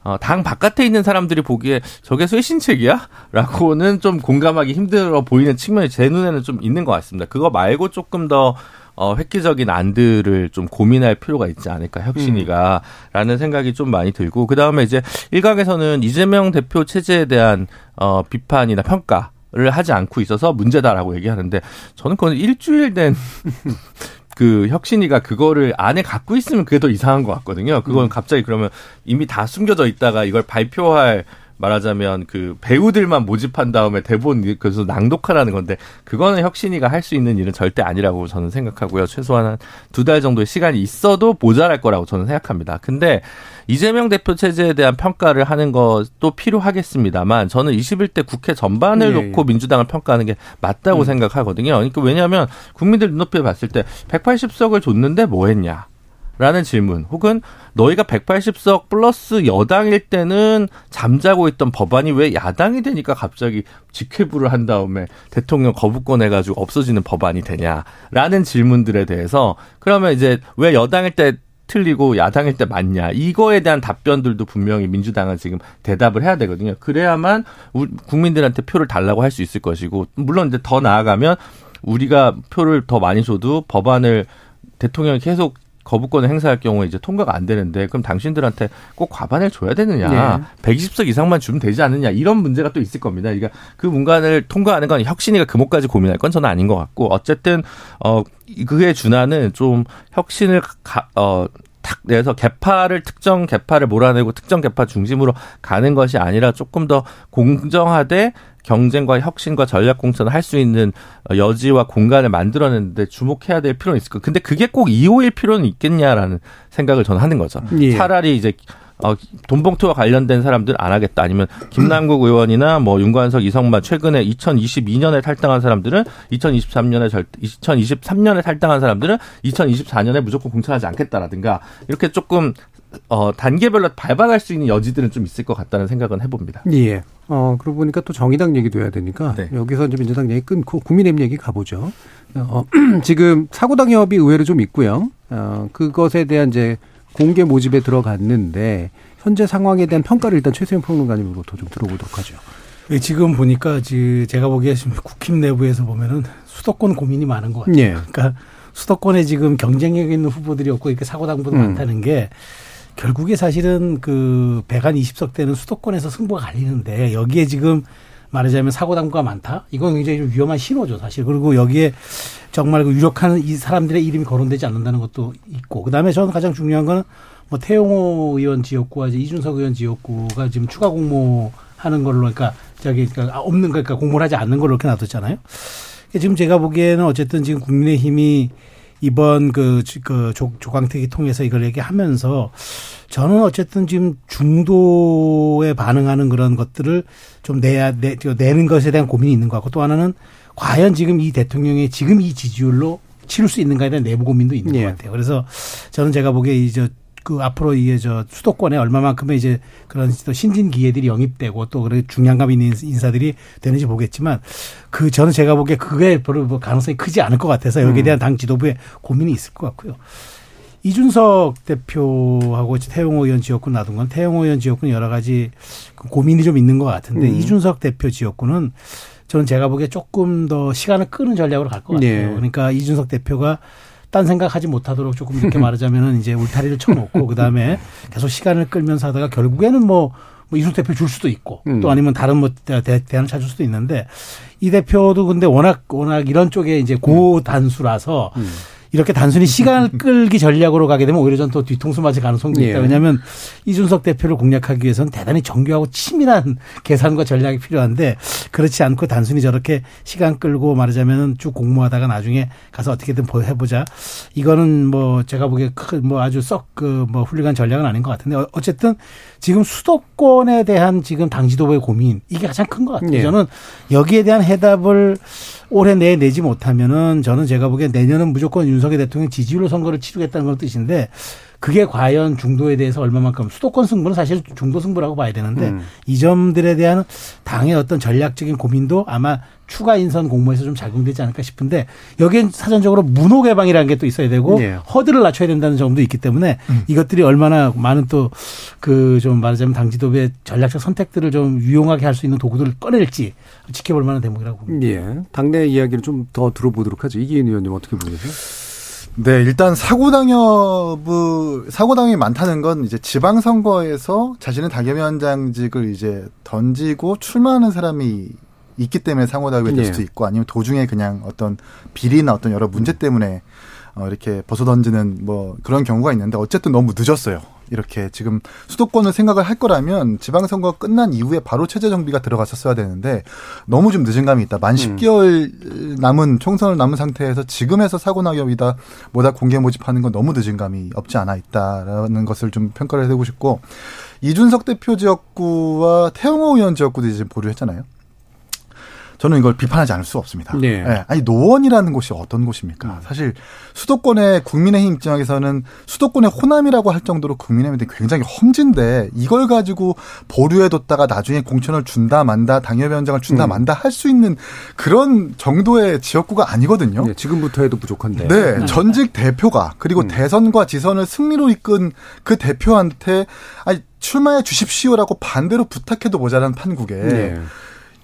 E: 어, 당 바깥에 있는 사람들이 보기에 저게 쇄신책이야? 라고는 좀 공감하기 힘들어 보이는 측면이 제 눈에는 좀 있는 것 같습니다. 그거 말고 조금 더 어, 획기적인 안들을 좀 고민할 필요가 있지 않을까, 혁신이가. 음. 라는 생각이 좀 많이 들고, 그 다음에 이제 일각에서는 이재명 대표 체제에 대한, 어, 비판이나 평가, 를 하지 않고 있어서 문제다라고 얘기하는데 저는 그건 일주일 된 그 혁신이가 그거를 안에 갖고 있으면 그게 더 이상한 것 같거든요. 그건 음. 갑자기 그러면 이미 다 숨겨져 있다가 이걸 발표할 말하자면 그 배우들만 모집한 다음에 대본 그래서 낭독하라는 건데 그거는 혁신이가 할 수 있는 일은 절대 아니라고 저는 생각하고요. 최소한 한두 달 정도의 시간이 있어도 모자랄 거라고 저는 생각합니다. 근데 이재명 대표 체제에 대한 평가를 하는 것도 필요하겠습니다만 저는 21대 국회 전반을 예, 놓고 예. 민주당을 평가하는 게 맞다고 음. 생각하거든요. 그러니까 왜냐하면 국민들 눈높이에 봤을 때 180석을 줬는데 뭐 했냐. 라는 질문. 혹은 너희가 180석 플러스 여당일 때는 잠자고 있던 법안이 왜 야당이 되니까 갑자기 직회부를 한 다음에 대통령 거부권 해가지고 없어지는 법안이 되냐라는 질문들에 대해서 그러면 이제 왜 여당일 때 틀리고 야당일 때 맞냐? 이거에 대한 답변들도 분명히 민주당은 지금 대답을 해야 되거든요. 그래야만 국민들한테 표를 달라고 할 수 있을 것이고 물론 이제 더 나아가면 우리가 표를 더 많이 줘도 법안을 대통령이 계속 거부권을 행사할 경우에 이제 통과가 안 되는데 그럼 당신들한테 꼭 과반을 줘야 되느냐? 네. 120석 이상만 주면 되지 않느냐? 이런 문제가 또 있을 겁니다. 그러니까 그 문간을 통과하는 건 혁신이가 금옥까지 고민할 건 저는 아닌 것 같고 어쨌든 어 그에 준하는 좀 혁신을 가, 어 탁 내서 개파를 특정 개파를 몰아내고 특정 개파 중심으로 가는 것이 아니라 조금 더 공정하되 경쟁과 혁신과 전략 공천을 할 수 있는 여지와 공간을 만들어내는데 주목해야 될 필요는 있을 거. 근데 그게 꼭 2호일 필요는 있겠냐라는 생각을 저는 하는 거죠. 예. 차라리 이제 어, 돈봉투와 관련된 사람들 안 하겠다. 아니면 김남국 의원이나 뭐 윤관석, 이성만 최근에 2022년에 탈당한 사람들은 2023년에 절, 2023년에 탈당한 사람들은 2024년에 무조건 공천하지 않겠다라든가 이렇게 조금 어, 단계별로 밟아갈 수 있는 여지들은 좀 있을 것 같다는 생각은 해봅니다.
B: 예. 어, 그러고 보니까 또 정의당 얘기도 해야 되니까 네. 여기서 이제 민주당 얘기 끊고 국민의힘 얘기 가보죠. 어, 지금 사고당 협의 의외로 좀 있고요. 어, 그것에 대한 이제 공개 모집에 들어갔는데 현재 상황에 대한 평가를 일단 최수영 평론가님으로부터 좀 들어보도록 하죠.
G: 네, 지금 보니까 제가 보기에 국힘 내부에서 보면은 수도권 고민이 많은 것 같아요. 예. 그러니까 수도권에 지금 경쟁력 있는 후보들이 없고 이렇게 사고당보도 음. 많다는 게 결국에 사실은 그 배관 20석 때는 수도권에서 승부가 갈리는데 여기에 지금 말하자면 사고당부가 많다? 이건 굉장히 좀 위험한 신호죠, 사실. 그리고 여기에 정말 그 유력한 이 사람들의 이름이 거론되지 않는다는 것도 있고. 그 다음에 저는 가장 중요한 거는 뭐 태용호 의원 지역구와 이제 이준석 의원 지역구가 지금 추가 공모하는 걸로 그러니까 저기 그러니까 없는 그러니까 공모를 하지 않는 걸로 이렇게 놔뒀잖아요. 지금 제가 보기에는 어쨌든 지금 국민의힘이 이번 그, 그 조, 조광택이 통해서 이걸 얘기하면서 저는 어쨌든 지금 중도에 반응하는 그런 것들을 좀 내야, 내, 내는 것에 대한 고민이 있는 것 같고 또 하나는 과연 지금 이 대통령의 지금 이 지지율로 치를 수 있는가에 대한 내부 고민도 있는 예. 것 같아요. 그래서 저는 제가 보기에 이제 그 앞으로 이게 저 수도권에 얼마만큼의 이제 그런 또 신진 기회들이 영입되고 또 그런 중량감 있는 인사들이 되는지 보겠지만 그 저는 제가 보기에 그게 별로 뭐 가능성이 크지 않을 것 같아서 여기에 음. 대한 당 지도부의 고민이 있을 것 같고요. 이준석 대표하고 태용호 의원 지역군 놔둔 건 태용호 의원 지역군 여러 가지 그 고민이 좀 있는 것 같은데 음. 이준석 대표 지역군은 저는 제가 보기에 조금 더 시간을 끄는 전략으로 갈 것 같아요. 네. 그러니까 이준석 대표가 딴 생각하지 못하도록 조금 이렇게 말하자면은 이제 울타리를 쳐놓고 그 다음에 계속 시간을 끌면서 하다가 결국에는 뭐, 뭐 이준석 대표 줄 수도 있고 음. 또 아니면 다른 뭐 대, 대안을 찾을 수도 있는데 이 대표도 근데 워낙 워낙 이런 쪽에 이제 고단수라서 음. 이렇게 단순히 시간을 끌기 전략으로 가게 되면 오히려 전 또 뒤통수 맞을 가능성도 있다. 예. 왜냐하면 이준석 대표를 공략하기 위해서는 대단히 정교하고 치밀한 계산과 전략이 필요한데 그렇지 않고 단순히 저렇게 시간 끌고 말하자면 쭉 공모하다가 나중에 가서 어떻게든 해보자. 이거는 뭐 제가 보기에 뭐 아주 썩 그 뭐 훌륭한 전략은 아닌 것 같은데 어쨌든 지금 수도권에 대한 지금 당 지도부의 고민 이게 가장 큰 것 같아요. 예. 저는 여기에 대한 해답을 올해 내에 내지 못하면은 저는 제가 보기엔 내년은 무조건 윤석열 대통령 지지율로 선거를 치르겠다는 걸 뜻인데 그게 과연 중도에 대해서 얼마만큼 수도권 승부는 사실 중도 승부라고 봐야 되는데 음. 이 점들에 대한 당의 어떤 전략적인 고민도 아마 추가 인선 공모에서 좀 작용되지 않을까 싶은데 여기엔 사전적으로 문호 개방이라는 게 또 있어야 되고 네. 허들을 낮춰야 된다는 점도 있기 때문에 음. 이것들이 얼마나 많은 또 그 좀 말하자면 당 지도부의 전략적 선택들을 좀 유용하게 할 수 있는 도구들을 꺼낼지 지켜볼 만한 대목이라고 봅니다.
B: 예. 당내 이야기를 좀 더 들어보도록 하죠. 이기인 의원님 어떻게 보세요?
D: 네, 일단 사고 당협 사고 당이 많다는 건 이제 지방 선거에서 자신의 당협위원장직을 이제 던지고 출마하는 사람이 있기 때문에 상호 당협이 될 네. 수도 있고 아니면 도중에 그냥 어떤 비리나 어떤 여러 문제 때문에 어 이렇게 벗어 던지는 뭐 그런 경우가 있는데 어쨌든 너무 늦었어요. 이렇게 지금 수도권을 생각을 할 거라면 지방선거 끝난 이후에 바로 체제 정비가 들어갔었어야 되는데 너무 좀 늦은 감이 있다. 만 10개월 음. 남은 총선을 남은 상태에서 지금에서 사고 나기이다 뭐다 공개 모집하는 건 너무 늦은 감이 없지 않아 있다라는 것을 좀 평가를 해보고 싶고 이준석 대표 지역구와 태영호 의원 지역구도 이제 보류했잖아요. 저는 이걸 비판하지 않을 수 없습니다. 네. 네. 아니 노원이라는 곳이 어떤 곳입니까? 음. 사실 수도권의 국민의힘 입장에서는 수도권의 호남이라고 할 정도로 국민의힘한테 굉장히 험진데 이걸 가지고 보류해뒀다가 나중에 공천을 준다 만다 당협위원장을 준다 음. 만다 할 수 있는 그런 정도의 지역구가 아니거든요.
B: 네, 지금부터 해도 부족한데.
D: 네, 네. 전직 대표가 그리고 음. 대선과 지선을 승리로 이끈 그 대표한테 아니 출마해 주십시오라고 반대로 부탁해도 모자란 판국에. 네.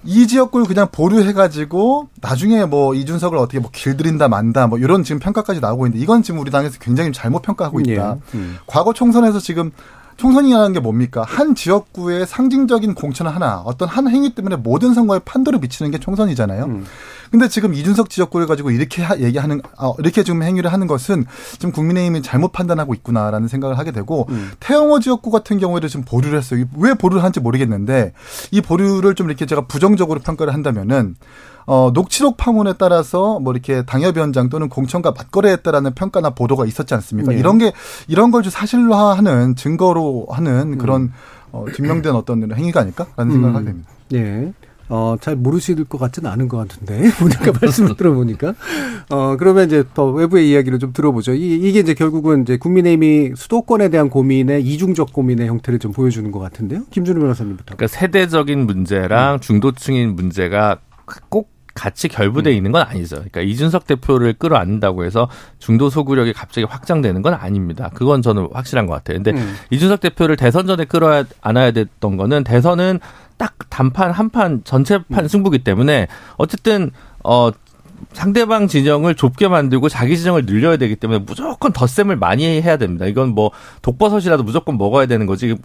D: 이 지역구를 그냥 보류해가지고 나중에 뭐 이준석을 어떻게 뭐 길들인다 만다 뭐 이런 지금 평가까지 나오고 있는데 이건 지금 우리 당에서 굉장히 잘못 평가하고 있다. 예. 음. 과거 총선에서 지금 총선이라는 게 뭡니까? 한 지역구의 상징적인 공천 하나, 어떤 한 행위 때문에 모든 선거에 판도를 미치는 게 총선이잖아요. 음. 근데 지금 이준석 지역구를 가지고 이렇게 하, 얘기하는 어, 이렇게 지금 행위를 하는 것은 지금 국민의힘이 잘못 판단하고 있구나라는 생각을 하게 되고 음. 태영호 지역구 같은 경우에도 지금 보류를 했어요. 왜 보류를 한지 모르겠는데 이 보류를 좀 이렇게 제가 부정적으로 평가를 한다면은 어, 녹취록 파문에 따라서 뭐 이렇게 당협위원장 또는 공천과 맞거래했다라는 평가나 보도가 있었지 않습니까? 네. 이런 게 이런 걸좀 사실화하는 증거로 하는 그런 음. 어, 증명된 어떤 행위가 아닐까라는 생각을 하게 됩니다.
B: 네. 어, 잘 모르실 것 같지는 않은 것 같은데. 보니까 말씀을 들어보니까. 어, 그러면 이제 더 외부의 이야기를 좀 들어보죠. 이, 이게 이제 결국은 이제 국민의힘이 수도권에 대한 고민의 이중적 고민의 형태를 좀 보여주는 것 같은데요. 김준우 변호사님부터.
E: 그러니까 세대적인 문제랑 음. 중도층인 문제가 꼭 같이 결부돼 음. 있는 건 아니죠. 그러니까 이준석 대표를 끌어안는다고 해서 중도 소구력이 갑자기 확장되는 건 아닙니다. 그건 저는 확실한 것 같아요. 근데 음. 이준석 대표를 대선 전에 끌어안아야 됐던 거는 대선은 딱 단판 한 판 전체판 음. 승부기 때문에 어쨌든 어 상대방 진영을 좁게 만들고 자기 진영을 늘려야 되기 때문에 무조건 덧셈을 많이 해야 됩니다. 이건 뭐 독버섯이라도 무조건 먹어야 되는 거지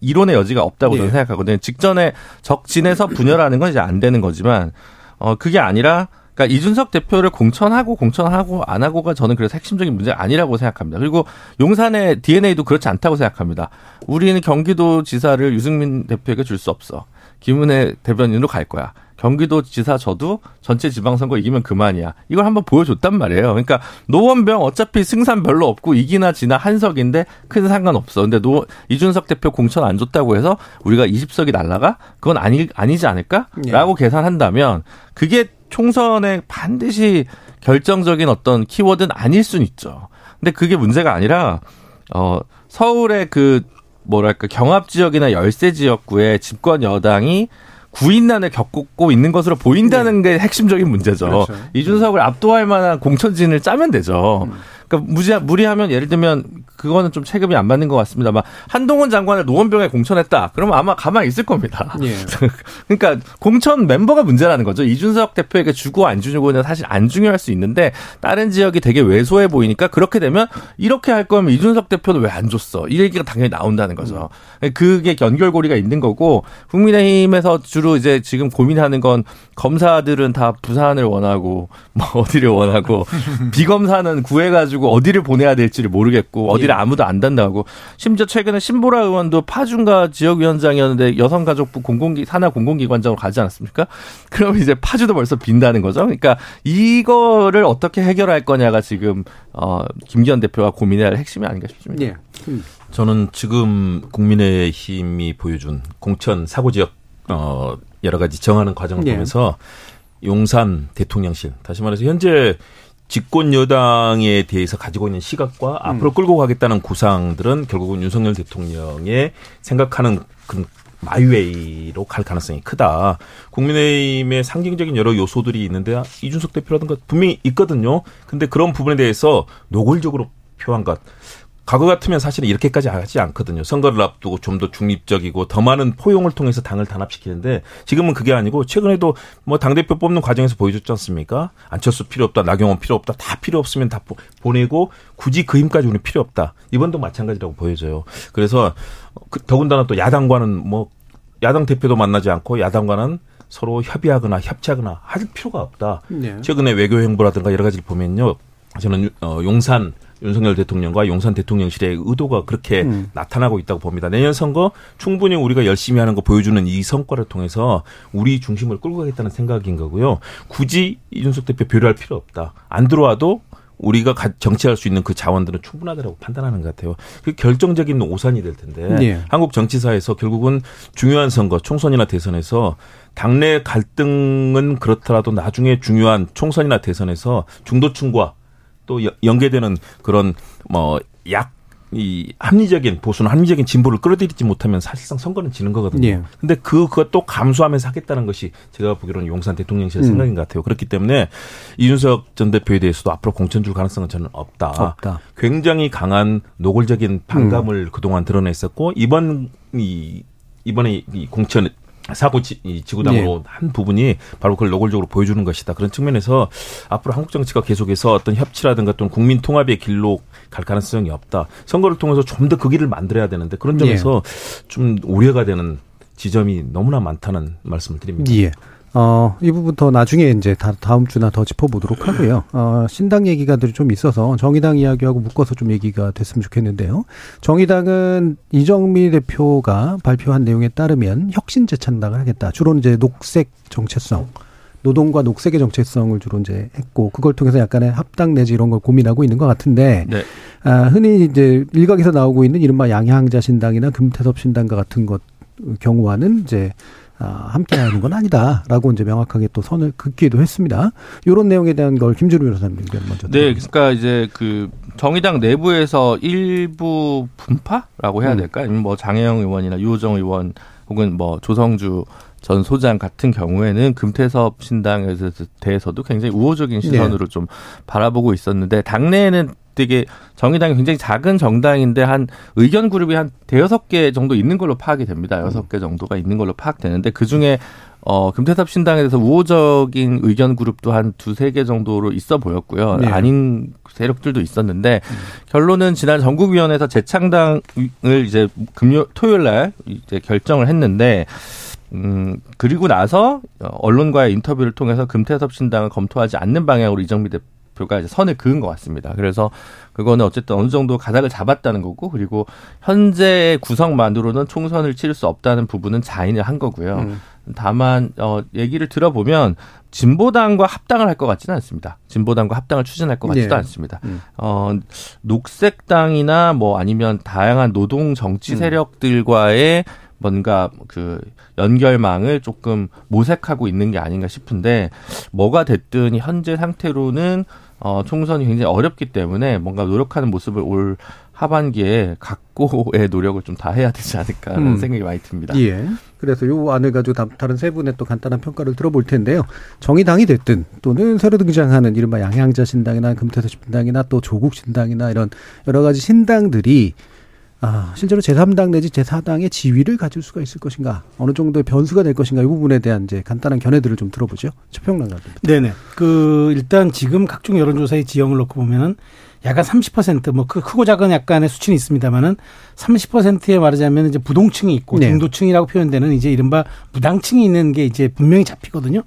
E: 이론의 여지가 없다고 네. 저는 생각하거든요. 직전에 적진에서 분열하는 건 이제 안 되는 거지만 어 그게 아니라 그러니까 이준석 대표를 공천하고 공천하고 안 하고가 저는 그래서 핵심적인 문제가 아니라고 생각합니다. 그리고 용산의 DNA도 그렇지 않다고 생각합니다. 우리는 경기도 지사를 유승민 대표에게 줄 수 없어. 김은혜 대변인으로 갈 거야. 경기도지사 져도 전체 지방선거 이기면 그만이야. 이걸 한번 보여줬단 말이에요. 그러니까 노원병 어차피 승산 별로 없고 이기나 지나 한석인데 큰 상관없어. 근데 노 이준석 대표 공천 안 줬다고 해서 우리가 20석이 날라가? 그건 아니 아니지 않을까?라고 예. 계산한다면 그게 총선에 반드시 결정적인 어떤 키워드는 아닐 수는 있죠. 근데 그게 문제가 아니라 어 서울의 그 뭐랄까 경합 지역이나 열세 지역구에 집권 여당이 구인난을 겪고 있는 것으로 보인다는 네. 게 핵심적인 문제죠. 그렇죠. 이준석을 압도할 만한 공천진을 짜면 되죠. 음. 그러니까 무지 무리하면 예를 들면 그거는 좀 체급이 안 맞는 것 같습니다만 한동훈 장관을 노원병에 공천했다. 그러면 아마 가만히 있을 겁니다. 예. 그러니까 공천 멤버가 문제라는 거죠. 이준석 대표에게 주고 안 주고는 사실 안 중요할 수 있는데 다른 지역이 되게 왜소해 보이니까 그렇게 되면 이렇게 할 거면 이준석 대표는 왜 안 줬어? 이 얘기가 당연히 나온다는 거죠. 그게 연결고리가 있는 거고 국민의힘에서 주로 이제 지금 고민하는 건 검사들은 다 부산을 원하고 뭐 어디를 원하고 비검사는 구해가지고 어디를 보내야 될지를 모르겠고 어디 어디를 예. 아무도 안 단다고. 심지어 최근에 신보라 의원도 파주가 지역위원장이었는데 여성가족부 공공기 산하 공공기관장으로 가지 않았습니까? 그럼 이제 파주도 벌써 빈다는 거죠. 그러니까 이거를 어떻게 해결할 거냐가 지금 어 김기현 대표가 고민해야 할 핵심이 아닌가 싶습니다. 예.
A: 저는 지금 국민의힘이 보여준 공천 사고 지역 어 여러 가지 정하는 과정을 예. 보면서 용산 대통령실 다시 말해서 현재 집권 여당에 대해서 가지고 있는 시각과 음. 앞으로 끌고 가겠다는 구상들은 결국은 윤석열 대통령의 생각하는 그 마이웨이로 갈 가능성이 크다. 국민의힘의 상징적인 여러 요소들이 있는데 이준석 대표라든가 분명히 있거든요. 근데 그런 부분에 대해서 노골적으로 표한 것. 과거 같으면 사실은 이렇게까지 하지 않거든요. 선거를 앞두고 좀 더 중립적이고 더 많은 포용을 통해서 당을 단합시키는데 지금은 그게 아니고 최근에도 뭐 당대표 뽑는 과정에서 보여줬지 않습니까? 안철수 필요 없다, 나경원 필요 없다, 다 필요 없으면 다 보내고 굳이 그 힘까지 우리 필요 없다. 이번도 마찬가지라고 보여져요. 그래서 그 더군다나 또 야당과는 뭐 야당 대표도 만나지 않고 야당과는 서로 협의하거나 협치하거나 할 필요가 없다. 네. 최근에 외교 행보라든가 여러 가지를 보면요. 저는 어, 용산 윤석열 대통령과 용산 대통령실의 의도가 그렇게 음. 나타나고 있다고 봅니다. 내년 선거 충분히 우리가 열심히 하는 거 보여주는 이 성과를 통해서 우리 중심을 끌고 가겠다는 생각인 거고요. 굳이 이준석 대표 배려할 필요 없다. 안 들어와도 우리가 정치할 수 있는 그 자원들은 충분하다고 판단하는 것 같아요. 그 결정적인 오산이 될 텐데 네. 한국 정치사에서 결국은 중요한 선거 총선이나 대선에서 당내 갈등은 그렇더라도 나중에 중요한 총선이나 대선에서 중도층과 또 연계되는 그런 뭐약 이 합리적인 보수는 합리적인 진보를 끌어들이지 못하면 사실상 선거는 지는 거거든요. 예. 근데 그 그것도 감수하면서 하겠다는 것이 제가 보기로는 용산 대통령실 음. 생각인 것 같아요. 그렇기 때문에 이준석 전 대표에 대해서도 앞으로 공천 줄 가능성은 저는 없다. 없다. 굉장히 강한 노골적인 반감을 음. 그동안 드러냈었고 이번 이 이번에 이 공천 사고 지, 지구당으로 네. 한 부분이 바로 그걸 노골적으로 보여주는 것이다. 그런 측면에서 앞으로 한국 정치가 계속해서 어떤 협치라든가 또는 국민 통합의 길로 갈 가능성이 없다. 선거를 통해서 좀 더 그 길을 만들어야 되는데 그런 점에서 네. 좀 우려가 되는 지점이 너무나 많다는 말씀을 드립니다.
B: 예. 어, 이 부분 더 나중에 이제 다, 다음 주나 더 짚어보도록 하고요. 어, 신당 얘기가 좀 있어서 정의당 이야기하고 묶어서 좀 얘기가 됐으면 좋겠는데요. 정의당은 이정미 대표가 발표한 내용에 따르면 혁신 재창당을 하겠다. 주로 이제 녹색 정체성. 노동과 녹색의 정체성을 주로 이제 했고 그걸 통해서 약간의 합당 내지 이런 걸 고민하고 있는 것 같은데 네. 아, 흔히 이제 일각에서 나오고 있는 이른바 양향자 신당이나 금태섭 신당과 같은 것 경우와는 이제 아, 함께 하는 건 아니다라고 이제 명확하게 또 선을 긋기도 했습니다. 이런 내용에 대한 걸 김준우 변호사님 의견 먼저.
E: 네, 그러니까 이제 그 정의당 내부에서 일부 분파라고 해야 음. 될까? 아니면 뭐 장혜영 의원이나 유호정 의원 혹은 뭐 조성주 전 소장 같은 경우에는 금태섭 신당에 대해서도 굉장히 우호적인 시선으로 네. 좀 바라보고 있었는데 당내에는 되게 정의당이 굉장히 작은 정당인데 한 의견 그룹이 한 대여섯 개 정도 있는 걸로 파악이 됩니다. 여섯 개 정도가 있는 걸로 파악되는데 그 중에 어, 금태섭 신당에 대해서 우호적인 의견 그룹도 한 두세 개 정도로 있어 보였고요. 네. 아닌 세력들도 있었는데 음. 결론은 지난 전국위원회에서 재창당을 이제 금요 토요일 날 이제 결정을 했는데 음, 그리고 나서 언론과의 인터뷰를 통해서 금태섭 신당을 검토하지 않는 방향으로 이정미 대 표가 이제 선을 그은 것 같습니다. 그래서 그거는 어쨌든 어느 정도 가닥을 잡았다는 거고 그리고 현재 구성만으로는 총선을 치를 수 없다는 부분은 자인을 한 거고요. 음. 다만 어 얘기를 들어보면 진보당과 합당을 할 것 같지는 않습니다. 진보당과 합당을 추진할 것 같지도
B: 예.
E: 않습니다.
B: 음.
E: 어 녹색당이나 뭐 아니면 다양한 노동 정치
B: 음.
E: 세력들과의 뭔가 그 연결망을 조금 모색하고 있는 게 아닌가 싶은데 뭐가 됐든 현재 상태로는 어 총선이 굉장히 어렵기 때문에 뭔가 노력하는 모습을 올 하반기에 각고의 노력을 좀 다 해야 되지 않을까라는
B: 음.
E: 생각이 많이 듭니다.
B: 예. 그래서 요 안을 가지고 다- 다른 세 분의 또 간단한 평가를 들어볼 텐데요. 정의당이 됐든 또는 새로 등장하는 이른바 양양자 신당이나 금태섭 신당이나 또 조국 신당이나 이런 여러 가지 신당들이 아, 실제로 제3당 내지 제4당의 지위를 가질 수가 있을 것인가, 어느 정도의 변수가 될 것인가, 이 부분에 대한 이제 간단한 견해들을 좀 들어보죠. 최평란 감독.
G: 네네. 그 일단 지금 각종 여론조사의 지형을 놓고 보면은 약간 30%뭐 그 크고 작은 약간의 수치는 있습니다만은 30%에 말하자면 이제 부동층이 있고
B: 네.
G: 중도층이라고 표현되는 이제 이른바 무당층이 있는 게 이제 분명히 잡히거든요.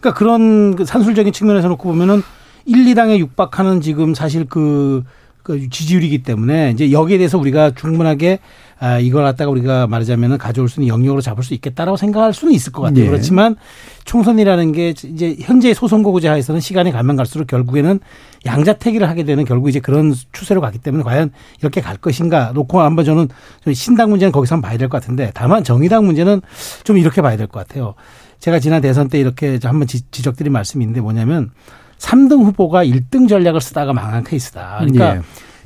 G: 그러니까 그런 그 산술적인 측면에서 놓고 보면은 1, 2당에 육박하는 지금 사실 그, 그 지지율이기 때문에 이제 여기에 대해서 우리가 충분하게 아, 이걸 갖다가 우리가 말하자면은 가져올 수 있는 영역으로 잡을 수 있겠다라고 생각할 수는 있을 것 같아요.
B: 예.
G: 그렇지만 총선이라는 게 이제 현재의 소선거구제 하에서는 시간이 가면 갈수록 결국에는 양자택일을 하게 되는 결국 이제 그런 추세로 갔기 때문에 과연 이렇게 갈 것인가 놓고 한번 저는 신당 문제는 거기서 한번 봐야 될 것 같은데 다만 정의당 문제는 좀 이렇게 봐야 될 것 같아요. 제가 지난 대선 때 이렇게 한번 지- 지적드린 말씀이 있는데 뭐냐면 3등 후보가 1등 전략을 쓰다가 망한 케이스다. 그러니까
B: 예.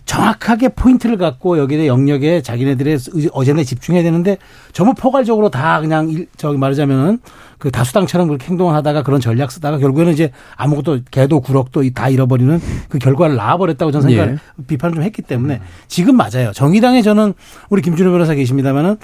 G: 정확하게 포인트를 갖고 여기에 영역에 자기네들의 어젠다에 집중해야 되는데 전부 포괄적으로 다 그냥 일- 저기 말하자면은 그 다수당처럼 그렇게 행동을 하다가 그런 전략 쓰다가 결국에는 이제 아무것도 개도 구럭도 다 잃어버리는 그 결과를 낳아버렸다고 저는 생각 을 비판을 좀 했기 때문에 지금 맞아요. 정의당에 저는 우리 김준호 변호사 계십니다만은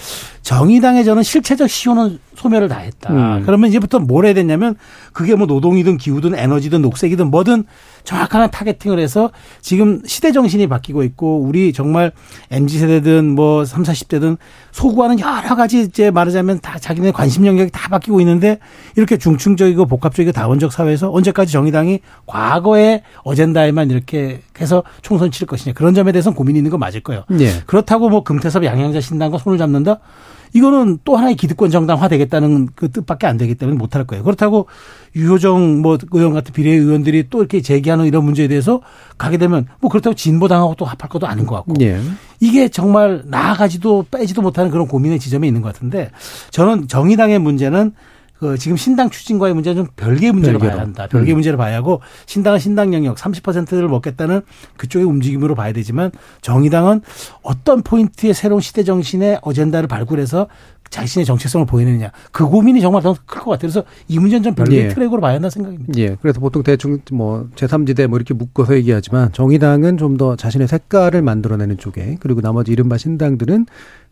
G: 정의당에 저는 실체적 시효는 소멸을 다 했다.
B: 음.
G: 그러면 이제부터 뭘 해야 되냐면 그게 뭐 노동이든 기후든 에너지든 녹색이든 뭐든 정확한 타겟팅을 해서 지금 시대 정신이 바뀌고 있고 우리 정말 MZ 세대든 뭐 3, 40대든 소구하는 여러 가지 이제 말하자면 다 자기네 관심 영역이 다 바뀌고 있는데 이렇게 중층적이고 복합적이고 다원적 사회에서 언제까지 정의당이 과거의 어젠다에만 이렇게 해서 총선 칠 것이냐 그런 점에 대해서는 고민이 있는 건 맞을 거예요.
B: 예.
G: 그렇다고 뭐 금태섭 양양자 신당과 손을 잡는다? 이거는 또 하나의 기득권 정당화 되겠다는 그 뜻밖에 안 되기 때문에 못할 거예요. 그렇다고 유효정 뭐 의원 같은 비례 의원들이 또 이렇게 제기하는 이런 문제에 대해서 가게 되면 뭐 그렇다고 진보당하고 또 합할 것도 아닌 것 같고
B: 예.
G: 이게 정말 나아가지도 빼지도 못하는 그런 고민의 지점에 있는 것 같은데 저는 정의당의 문제는 그 지금 신당 추진과의 문제는 좀 별개의 문제로
B: 별개로.
G: 봐야 한다. 별개의
B: 음.
G: 문제로 봐야 하고 신당은 신당 영역 30%를 먹겠다는 그쪽의 움직임으로 봐야 되지만 정의당은 어떤 포인트의 새로운 시대 정신의 어젠다를 발굴해서 자신의 정체성을 보이느냐 그 고민이 정말 더 클 것 같아요. 그래서 이 문제는 좀 별개의
B: 예.
G: 트랙으로 봐야 한다 생각입니다.
B: 예. 그래서 보통 대충 뭐 제3지대 뭐 이렇게 묶어서 얘기하지만 정의당은 좀 더 자신의 색깔을 만들어내는 쪽에 그리고 나머지 이른바 신당들은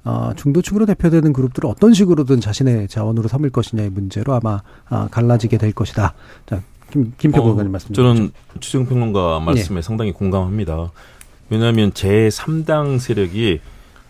B: 어, 중도층으로 대표되는 그룹들을 어떤 식으로든 자신의 자원으로 삼을 것이냐의 문제로 아마 아, 갈라지게 될 것이다. 자, 김, 김표 의원님 말씀.
A: 저는 추정 평론가 말씀에 상당히 공감합니다. 왜냐하면 제 3당 세력이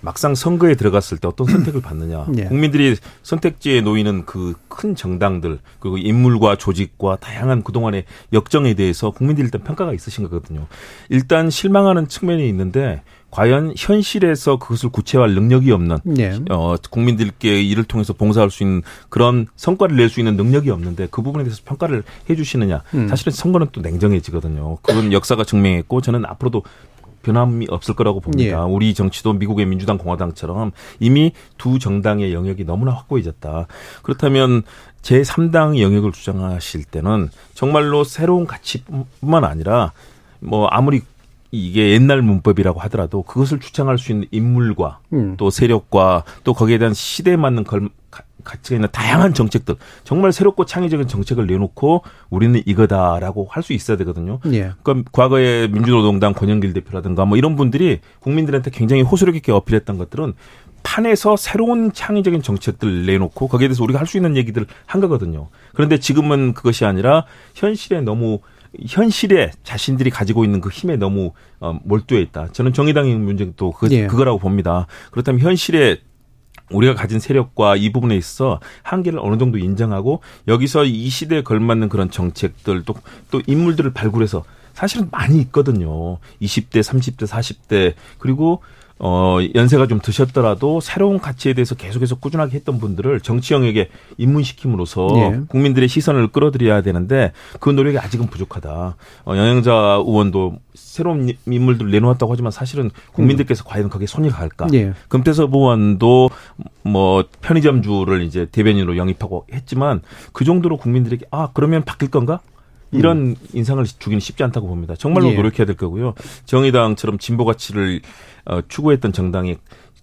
A: 막상 선거에 들어갔을 때 어떤 선택을 받느냐.
B: 예.
A: 국민들이 선택지에 놓이는 그 큰 정당들 그리고 인물과 조직과 다양한 그동안의 역정에 대해서 국민들이 일단 평가가 있으신 거거든요. 일단 실망하는 측면이 있는데 과연 현실에서 그것을 구체화할 능력이 없는
B: 예.
A: 어, 국민들께 이를 통해서 봉사할 수 있는 그런 성과를 낼 수 있는 능력이 없는데 그 부분에 대해서 평가를 해 주시느냐.
B: 음.
A: 사실은 선거는 또 냉정해지거든요. 그건 역사가 증명했고 저는 앞으로도 변함이 없을 거라고 봅니다.
B: 예.
A: 우리 정치도 미국의 민주당 공화당처럼 이미 두 정당의 영역이 너무나 확고해졌다. 그렇다면 제3당 영역을 주장하실 때는 정말로 새로운 가치뿐만 아니라 뭐 아무리 이게 옛날 문법이라고 하더라도 그것을 주장할 수 있는 인물과
B: 음.
A: 또 세력과 또 거기에 대한 시대에 맞는 걸, 가- 가치가 있는 다양한 정책들 정말 새롭고 창의적인 정책을 내놓고 우리는 이거다라고 할 수 있어야 되거든요.
B: 예.
A: 그러니까 과거에 민주노동당 권영길 대표라든가 뭐 이런 분들이 국민들한테 굉장히 호소력 있게 어필했던 것들은 판에서 새로운 창의적인 정책들을 내놓고 거기에 대해서 우리가 할 수 있는 얘기들을 한 거거든요. 그런데 지금은 그것이 아니라 현실에 너무 현실에 자신들이 가지고 있는 그 힘에 너무 어, 몰두해 있다. 저는 정의당의 문제도 그,
B: 예.
A: 그거라고 봅니다. 그렇다면 현실에 우리가 가진 세력과 이 부분에 있어 한계를 어느 정도 인정하고 여기서 이 시대에 걸맞는 그런 정책들 또, 또 인물들을 발굴해서 사실은 많이 있거든요. 20대, 30대, 40대 그리고 어, 연세가 좀 드셨더라도 새로운 가치에 대해서 계속해서 꾸준하게 했던 분들을 정치 영역에 입문시킴으로써
B: 예.
A: 국민들의 시선을 끌어들여야 되는데 그 노력이 아직은 부족하다. 어, 영양자 의원도 새로운 인물들을 내놓았다고 하지만 사실은 국민들께서 과연 거기에 손이 갈까?
B: 예.
A: 금태섭 의원도 뭐 편의점주를 이제 대변인으로 영입하고 했지만 그 정도로 국민들에게 아 그러면 바뀔 건가? 이런 인상을 주기는 쉽지 않다고 봅니다. 정말로
B: 예.
A: 노력해야 될 거고요. 정의당처럼 진보 가치를 어, 추구했던 정당의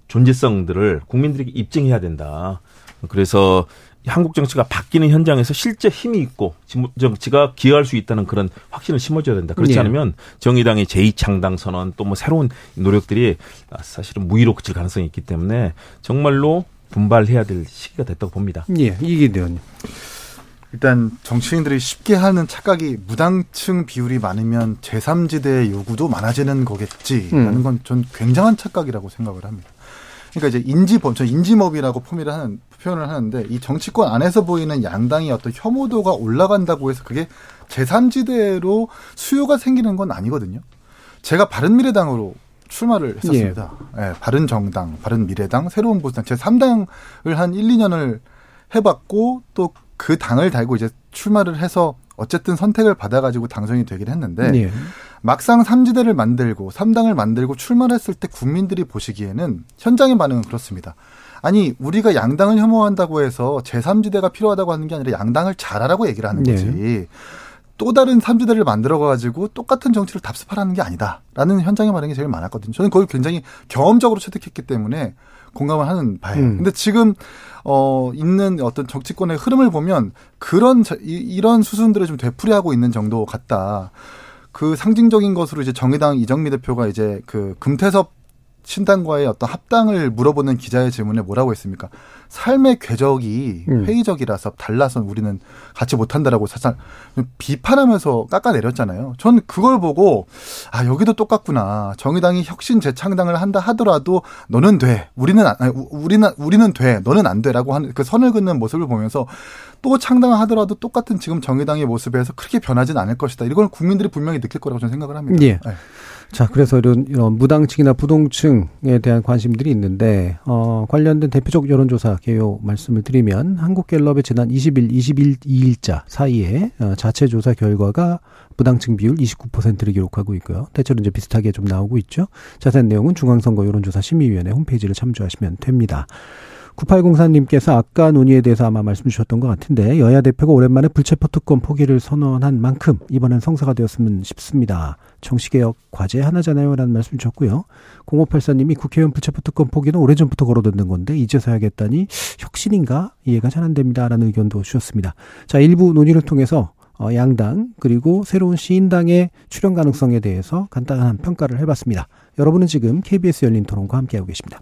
A: 존재성들을 국민들에게 입증해야 된다. 그래서 한국 정치가 바뀌는 현장에서 실제 힘이 있고 정치가 기여할 수 있다는 그런 확신을 심어줘야 된다. 그렇지
B: 예.
A: 않으면 정의당의 제2창당 선언 또 뭐 새로운 노력들이 아, 사실은 무의로 그칠 가능성이 있기 때문에 정말로 분발해야 될 시기가 됐다고 봅니다.
B: 예, 이기대 의원님.
D: 일단 정치인들이 쉽게 하는 착각이 무당층 비율이 많으면 제3지대의 요구도 많아지는 거겠지라는
B: 음.
D: 건전 굉장한 착각이라고 생각을 합니다. 그러니까 이제 인지법, 저 인지법이라고 표현을 하는 표현을 하는데 이 정치권 안에서 보이는 양당의 어떤 혐오도가 올라간다고 해서 그게 제3지대로 수요가 생기는 건 아니거든요. 제가 바른미래당으로 출마를 했었습니다. 예, 바른정당, 바른미래당, 새로운 보수당 제 3당을 한 1, 2년을 해봤고 또 그 당을 달고 이제 출마를 해서 어쨌든 선택을 받아가지고 당선이 되긴 했는데
B: 예.
D: 막상 삼지대를 만들고 삼당을 만들고 출마를 했을 때 국민들이 보시기에는 현장의 반응은 그렇습니다. 아니 우리가 양당을 혐오한다고 해서 제3지대가 필요하다고 하는 게 아니라 양당을 잘하라고 얘기를 하는
B: 네.
D: 거지. 또 다른 삼지대를 만들어 가지고 똑같은 정치를 답습하라는 게 아니다라는 현장의 반응이 제일 많았거든요. 저는 거의 굉장히 경험적으로 체득했기 때문에 공감을 하는 바예요.
B: 음.
D: 근데 지금 어 있는 어떤 정치권의 흐름을 보면 그런 저- 이- 이런 수순들을 좀 되풀이하고 있는 정도 같다. 그 상징적인 것으로 이제 정의당 이정미 대표가 이제 그 금태섭 신당과의 어떤 합당을 물어보는 기자의 질문에 뭐라고 했습니까? 삶의 궤적이
B: 음.
D: 회의적이라서 달라서 우리는 같이 못한다라고 사실 비판하면서 깎아내렸잖아요. 전 그걸 보고 아 여기도 똑같구나. 정의당이 혁신 재창당을 한다 하더라도 너는 돼. 우리는 안, 아니, 우- 우리는 우리는 돼. 너는 안 돼라고 하는 그 선을 긋는 모습을 보면서 또 창당을 하더라도 똑같은 지금 정의당의 모습에서 크게 변하진 않을 것이다. 이걸 국민들이 분명히 느낄 거라고 저는 생각을 합니다.
B: 예.
D: 네.
B: 자, 그래서 이런, 이런 무당층이나 부동층에 대한 관심들이 있는데, 어, 관련된 대표적 여론조사 개요 말씀을 드리면, 한국갤럽의 지난 20일, 21, 2일자 사이에, 어, 자체 조사 결과가 무당층 비율 29%를 기록하고 있고요. 대체로 이제 비슷하게 좀 나오고 있죠. 자세한 내용은 중앙선거 여론조사 심의위원회 홈페이지를 참조하시면 됩니다. 9804님께서 아까 논의에 대해서 아마 말씀 주셨던 것 같은데 여야 대표가 오랜만에 불체포 특권 포기를 선언한 만큼 이번엔 성사가 되었으면 싶습니다. 정치개혁 과제 하나잖아요. 라는 말씀 주셨고요. 0584님이 국회의원 불체포 특권 포기는 오래전부터 걸어뒀는 건데 이제서 하겠다니 혁신인가? 이해가 잘 안 됩니다. 라는 의견도 주셨습니다. 자, 일부 논의를 통해서 어, 양당 그리고 새로운 시인당의 출연 가능성에 대해서 간단한 평가를 해봤습니다. 여러분은 지금 KBS 열린 토론과 함께하고 계십니다.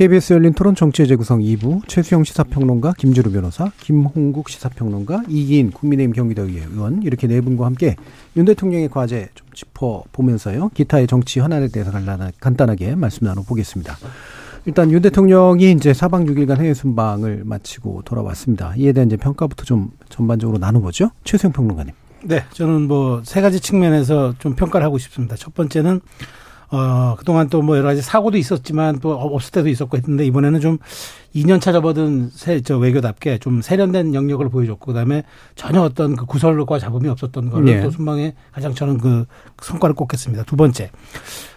B: KBS 열린 토론 정치의 재구성 2부 최수영 시사평론가 김주루 변호사 김홍국 시사평론가 이기인 국민의힘 경기도의회 의원 이렇게 네 분과 함께 윤 대통령의 과제 좀 짚어보면서요 기타의 정치 현안에 대해서 간단하- 간단하게 말씀 나눠보겠습니다. 일단 윤 대통령이 이제 사방 6일간 해외 순방을 마치고 돌아왔습니다. 이에 대한 이제 평가부터 좀 전반적으로 나눠보죠. 최수영 평론가님.
G: 네, 저는 뭐 세 가지 측면에서 좀 평가를 하고 싶습니다. 첫 번째는 어 그동안 또 뭐 여러 가지 사고도 있었지만 또 없을 때도 있었고 했는데 이번에는 좀 2년차 접어든 새, 저 외교답게 좀 세련된 영역을 보여줬고 그다음에 전혀 어떤 그 구설과 잡음이 없었던 거를
B: 예.
G: 또 순방에 가장 저는 그 성과를 꼽겠습니다. 두 번째.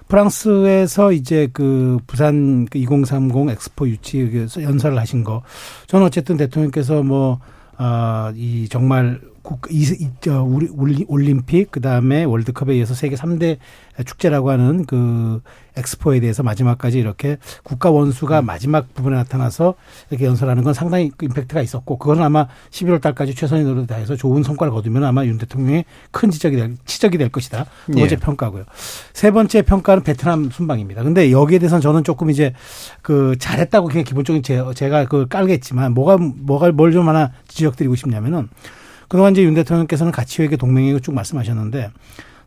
G: 프랑스에서 이제 그 부산 그2030 엑스포 유치 그 연설을 하신 거 저는 어쨌든 대통령께서 뭐 아, 이 정말 국, 이, 이, 저, 우리, 올림픽, 그 다음에 월드컵에 의해서 세계 3대 축제라고 하는 그 엑스포에 대해서 마지막까지 이렇게 국가 원수가 마지막 부분에 나타나서 이렇게 연설하는 건 상당히 그 임팩트가 있었고, 그거는 아마 11월 달까지 최선의 노력을 다해서 좋은 성과를 거두면 아마 윤 대통령의 큰 지적이 될, 지적이 될 것이다. 두 번째 예. 평가고요. 세 번째 평가는 베트남 순방입니다. 근데 여기에 대해서는 저는 조금 이제 그 잘했다고 그냥 기본적인 제, 제가 그걸 깔겠지만 뭐가, 뭐가 뭘 좀 하나 지적드리고 싶냐면은 그동안 이제 윤 대통령께서는 가치회계 동맹회고 쭉 말씀하셨는데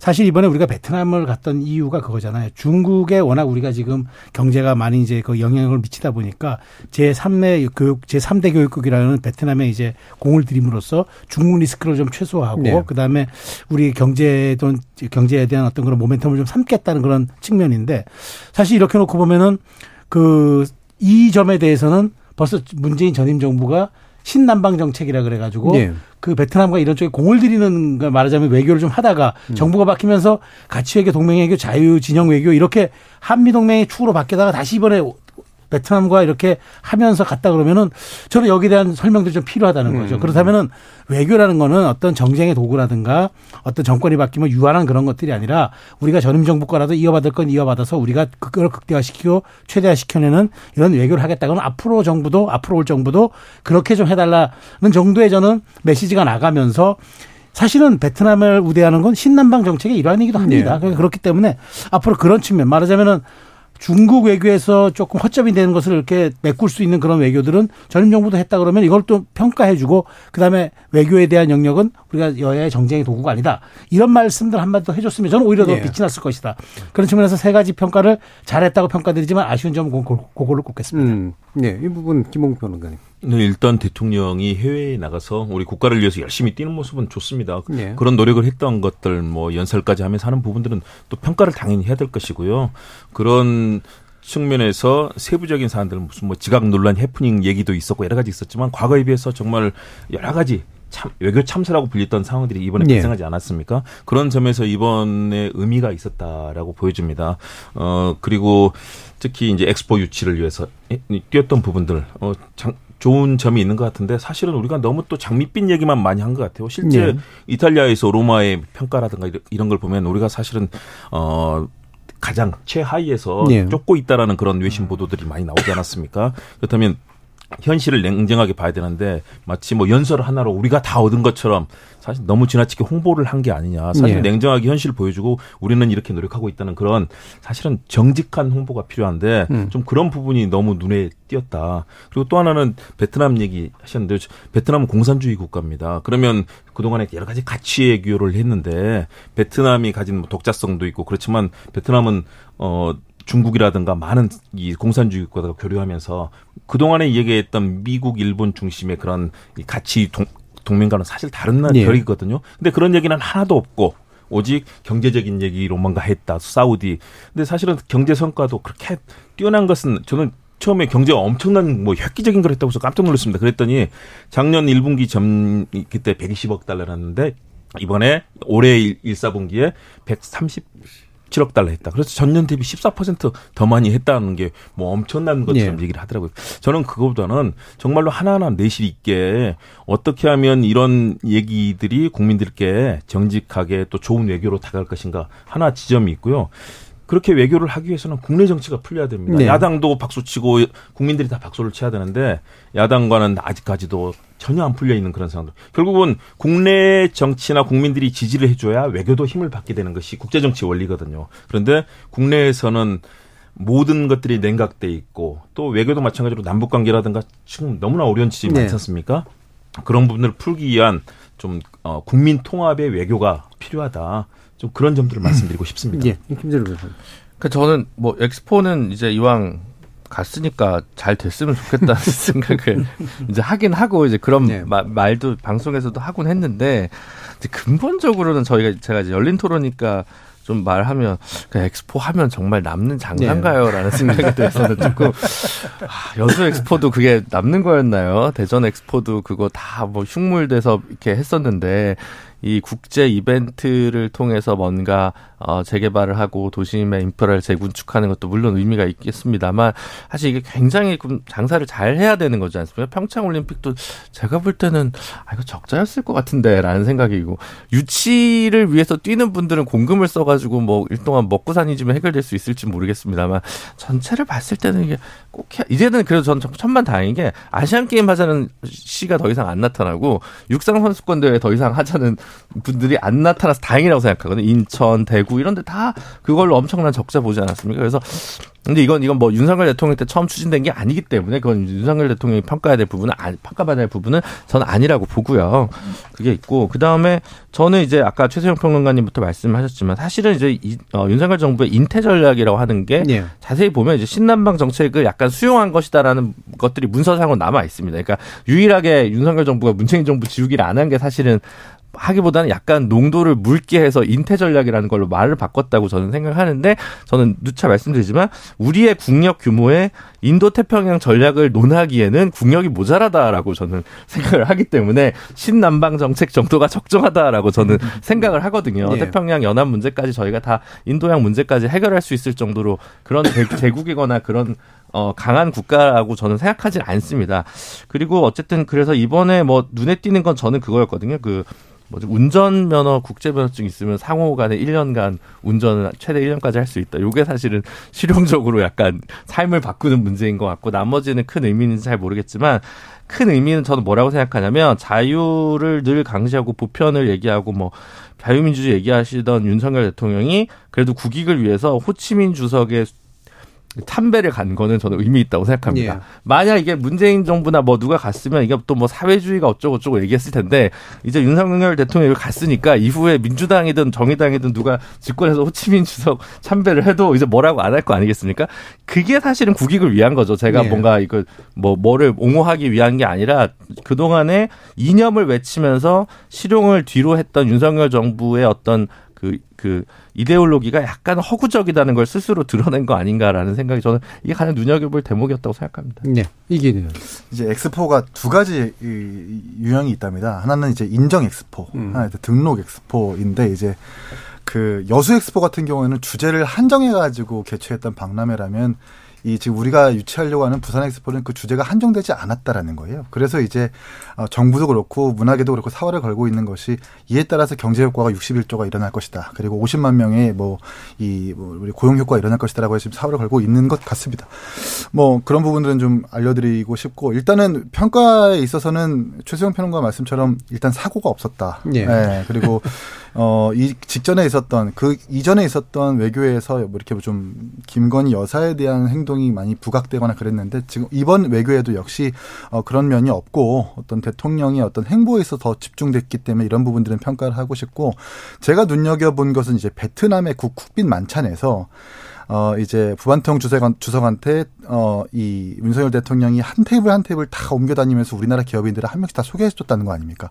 G: 사실 이번에 우리가 베트남을 갔던 이유가 그거잖아요. 중국에 워낙 우리가 지금 경제가 많이 이제 그 영향을 미치다 보니까 제3의 교육, 제3대 교육국이라는 베트남에 이제 공을 들임으로써 중국 리스크를 좀 최소화하고 네. 그다음에 우리 경제 돈 경제에 대한 어떤 그런 모멘텀을 좀 삼겠다는 그런 측면인데 사실 이렇게 놓고 보면은 그 이 점에 대해서는 벌써 문재인 전임 정부가 신남방 정책이라 그래가지고 네. 그 베트남과 이런 쪽에 공을 들이는 걸 말하자면 외교를 좀 하다가 음. 정부가 바뀌면서 가치외교, 동맹외교, 자유 진영 외교 이렇게 한미 동맹의 축으로 바뀌다가 다시 이번에 베트남과 이렇게 하면서 갔다 그러면은 저는 여기에 대한 설명도 좀 필요하다는 음. 거죠. 음. 그렇다면은 외교라는 거는 어떤 정쟁의 도구라든가 어떤 정권이 바뀌면 유한한 그런 것들이 아니라 우리가 전임 정부 거라도 이어받을 건 이어받아서 우리가 그걸 극대화시키고 최대화시켜내는 이런 외교를 하겠다고는 앞으로 정부도 앞으로 올 정부도 그렇게 좀 해달라는 정도의 저는 메시지가 나가면서 사실은 베트남을 우대하는 건 신남방 정책의 일환이기도 합니다. 네. 그렇기 때문에 앞으로 그런 측면 말하자면은 중국 외교에서 조금 허점이 되는 것을 이렇게 메꿀 수 있는 그런 외교들은 전임 정부도 했다 그러면 이걸 또 평가해주고 그다음에 외교에 대한 영역은 우리가 여야의 정쟁의 도구가 아니다 이런 말씀들 한마디 더 해줬으면 저는 오히려 더 네. 빛이 났을 것이다 그런 측면에서 세 가지 평가를 잘했다고 평가드리지만 아쉬운 점은 그걸로 꼽겠습니다. 음,
B: 네, 이 부분 김홍 변호사님.
A: 네, 일단 대통령이 해외에 나가서 우리 국가를 위해서 열심히 뛰는 모습은 좋습니다. 네. 그런 노력을 했던 것들 뭐 연설까지 하면서 하는 부분들은 또 평가를 당연히 해야 될 것이고요. 그런 측면에서 세부적인 사안들 무슨 뭐 지각 논란 해프닝 얘기도 있었고 여러 가지 있었지만 과거에 비해서 정말 여러 가지 참 외교 참사라고 불렸던 상황들이 이번에 네. 발생하지 않았습니까? 그런 점에서 이번에 의미가 있었다라고 보여집니다. 어 그리고 특히 이제 엑스포 유치를 위해서 뛰었던 부분들 어 장, 좋은 점이 있는 것 같은데 사실은 우리가 너무 또 장밋빛 얘기만 많이 한 것 같아요. 실제 네. 이탈리아에서 로마의 평가라든가 이런 걸 보면 우리가 사실은 어 가장 최하위에서 네. 쫓고 있다라는 그런 외신 보도들이 많이 나오지 않았습니까? 그렇다면 현실을 냉정하게 봐야 되는데 마치 뭐 연설 하나로 우리가 다 얻은 것처럼 사실 너무 지나치게 홍보를 한 게 아니냐. 사실 네. 냉정하게 현실을 보여주고 우리는 이렇게 노력하고 있다는 그런 사실은 정직한 홍보가 필요한데 음. 좀 그런 부분이 너무 눈에 띄었다. 그리고 또 하나는 베트남 얘기 하셨는데 베트남은 공산주의 국가입니다. 그러면 그동안에 여러 가지 가치의 교류를 했는데 베트남이 가진 뭐 독자성도 있고 그렇지만 베트남은 어 중국이라든가 많은 이 공산주의 국가가 교류하면서 그동안에 얘기했던 미국, 일본 중심의 그런 가치 동, 동맹과는 사실 다른 나 예. 결이거든요. 근데 그런 얘기는 하나도 없고 오직 경제적인 얘기로만 가 했다. 사우디. 근데 사실은 경제 성과도 그렇게 뛰어난 것은 저는 처음에 경제가 엄청난 뭐 획기적인 걸 했다고 해서 깜짝 놀랐습니다. 그랬더니 작년 1분기 점 그때 120억 달러였는데 이번에 올해 1, 4분기에 130 7억 달러 했다. 그래서 전년 대비 14%더 많이 했다는 게 뭐 엄청난 것처럼 예. 얘기를 하더라고요. 저는 그거보다는 정말로 하나하나 내실 있게 어떻게 하면 이런 얘기들이 국민들께 정직하게 또 좋은 외교로 다가갈 것인가 하나 지점이 있고요. 그렇게 외교를 하기 위해서는 국내 정치가 풀려야 됩니다. 네. 야당도 박수치고 국민들이 다 박수를 쳐야 되는데 야당과는 아직까지도 전혀 안 풀려 있는 그런 상황들. 결국은 국내 정치나 국민들이 지지를 해줘야 외교도 힘을 받게 되는 것이 국제 정치 원리거든요. 그런데 국내에서는 모든 것들이 냉각돼 있고 또 외교도 마찬가지로 남북 관계라든가 지금 너무나 어려운 지점이 네. 많지 않습니까? 그런 부분을 풀기 위한 좀 어, 국민 통합의 외교가 필요하다. 좀 그런 점들을 말씀드리고 싶습니다.
B: 예, 김재로 교수님.
E: 그 저는 뭐 엑스포는 이제 이왕 갔으니까 잘 됐으면 좋겠다는 생각을 이제 하긴 하고 이제 그런 네. 마, 말도 방송에서도 하곤 했는데 이제 근본적으로는 저희가 제가 이제 열린 토론이니까 좀 말하면 그 엑스포 하면 정말 남는 장난가요라는 네. 생각이 들어서는 조금 아, 여수 엑스포도 그게 남는 거였나요? 대전 엑스포도 그거 다 뭐 흉물돼서 이렇게 했었는데 이 국제 이벤트를 통해서 뭔가 어 재개발을 하고 도심의 인프라를 재군축하는 것도 물론 의미가 있겠습니다만 사실 이게 굉장히 장사를 잘 해야 되는 거지 않습니까? 평창 올림픽도 제가 볼 때는 아 이거 적자였을 것 같은데라는 생각이고 유치를 위해서 뛰는 분들은 공금을 써가지고 뭐 일동안 먹고 사니지면 해결될 수 있을지 모르겠습니다만 전체를 봤을 때는 이게 꼭 해, 이제는 그래도 전 천만 다행인 게 아시안 게임 하자는 시가 더 이상 안 나타나고 육상 선수권 대회 더 이상 하자는 분들이 안 나타나서 다행이라고 생각하거든요. 인천, 대구 이런 데 다 그걸로 엄청난 적자 보지 않았습니까? 그래서 근데 이건 이건 뭐 윤석열 대통령 때 처음 추진된 게 아니기 때문에 그건 윤석열 대통령이 평가해야 될 부분은 아, 평가받아야 할 부분은 저는 아니라고 보고요. 그게 있고 그 다음에 저는 이제 아까 최세영 평론가님부터 말씀하셨지만 사실은 이제 이, 어, 윤석열 정부의 인태 전략이라고 하는 게 예. 자세히 보면 이제 신남방 정책을 약간 수용한 것이다라는 것들이 문서상으로 남아 있습니다. 그러니까 유일하게 윤석열 정부가 문재인 정부 지우기를 안 한 게 사실은 하기보다는 약간 농도를 묽게 해서 인태 전략이라는 걸로 말을 바꿨다고 저는 생각하는데 저는 누차 말씀드리지만 우리의 국력 규모의 인도 태평양 전략을 논하기에는 국력이 모자라다라고 저는 생각을 하기 때문에 신남방 정책 정도가 적정하다라고 저는 생각을 하거든요. 예. 태평양 연안 문제까지 저희가 다 인도양 문제까지 해결할 수 있을 정도로 그런 제국이거나 그런 어, 강한 국가라고 저는 생각하지 않습니다. 그리고 어쨌든 그래서 이번에 뭐 눈에 띄는 건 저는 그거였거든요. 그 뭐지 운전면허 국제면허증 있으면 상호 간에 1년간 운전을 최대 1년까지 할 수 있다. 요게 사실은 실용적으로 약간 삶을 바꾸는 문제 인 것 같고 나머지는 큰 의미는 잘 모르겠지만 큰 의미는 저는 뭐라고 생각하냐면 자유를 늘 강시하고 보편을 얘기하고 뭐 자유민주주의 얘기하시던 윤석열 대통령이 그래도 국익을 위해서 호치민 주석의 참배를 간 거는 저는 의미 있다고 생각합니다. 예. 만약 이게 문재인 정부나 뭐 누가 갔으면 이게 또 뭐 사회주의가 어쩌고 저쩌고 얘기했을 텐데 이제 윤석열 대통령이 갔으니까 이후에 민주당이든 정의당이든 누가 집권해서 호치민 주석 참배를 해도 이제 뭐라고 안 할 거 아니겠습니까? 그게 사실은 국익을 위한 거죠. 제가 예. 뭔가 이거 뭐 뭐를 옹호하기 위한 게 아니라 그동안에 이념을 외치면서 실용을 뒤로 했던 윤석열 정부의 어떤 그, 그, 이데올로기가 약간 허구적이다는 걸 스스로 드러낸 거 아닌가라는 생각이 저는 이게 가장 눈여겨볼 대목이었다고 생각합니다.
B: 네. 이게
D: 이제 엑스포가 두 가지 유형이 있답니다. 하나는 이제 인정 엑스포, 음. 하나는 등록 엑스포인데 이제 그 여수 엑스포 같은 경우에는 주제를 한정해가지고 개최했던 박람회라면 이 지금 우리가 유치하려고 하는 부산 엑스포는 그 주제가 한정되지 않았다라는 거예요. 그래서 이제 어, 정부도 그렇고 문화계도 그렇고 사활을 걸고 있는 것이 이에 따라서 경제 효과가 61조가 일어날 것이다. 그리고 50만 명의 뭐이 뭐 우리 고용 효과가 일어날 것이다라고 지금 사활을 걸고 있는 것 같습니다. 뭐 그런 부분들은 좀 알려드리고 싶고 일단은 평가에 있어서는 최수영 평론가 말씀처럼 일단 사고가 없었다. 예. 네. 그리고 어, 이 직전에 있었던 그 이전에 있었던 외교에서 뭐 이렇게 좀 김건희 여사에 대한 행동이 많이 부각되거나 그랬는데 지금 이번 외교에도 역시 어, 그런 면이 없고 어떤 대통령의 어떤 행보에 있어 더 집중됐기 때문에 이런 부분들은 평가를 하고 싶고 제가 눈여겨본 것은 이제 베트남의 국 국빈 만찬에서 어, 이제 부반통 주석한, 주석한테, 어, 이 윤석열 대통령이 한 테이블 한 테이블 다 옮겨 다니면서 우리나라 기업인들을 한 명씩 다 소개해 줬다는 거 아닙니까?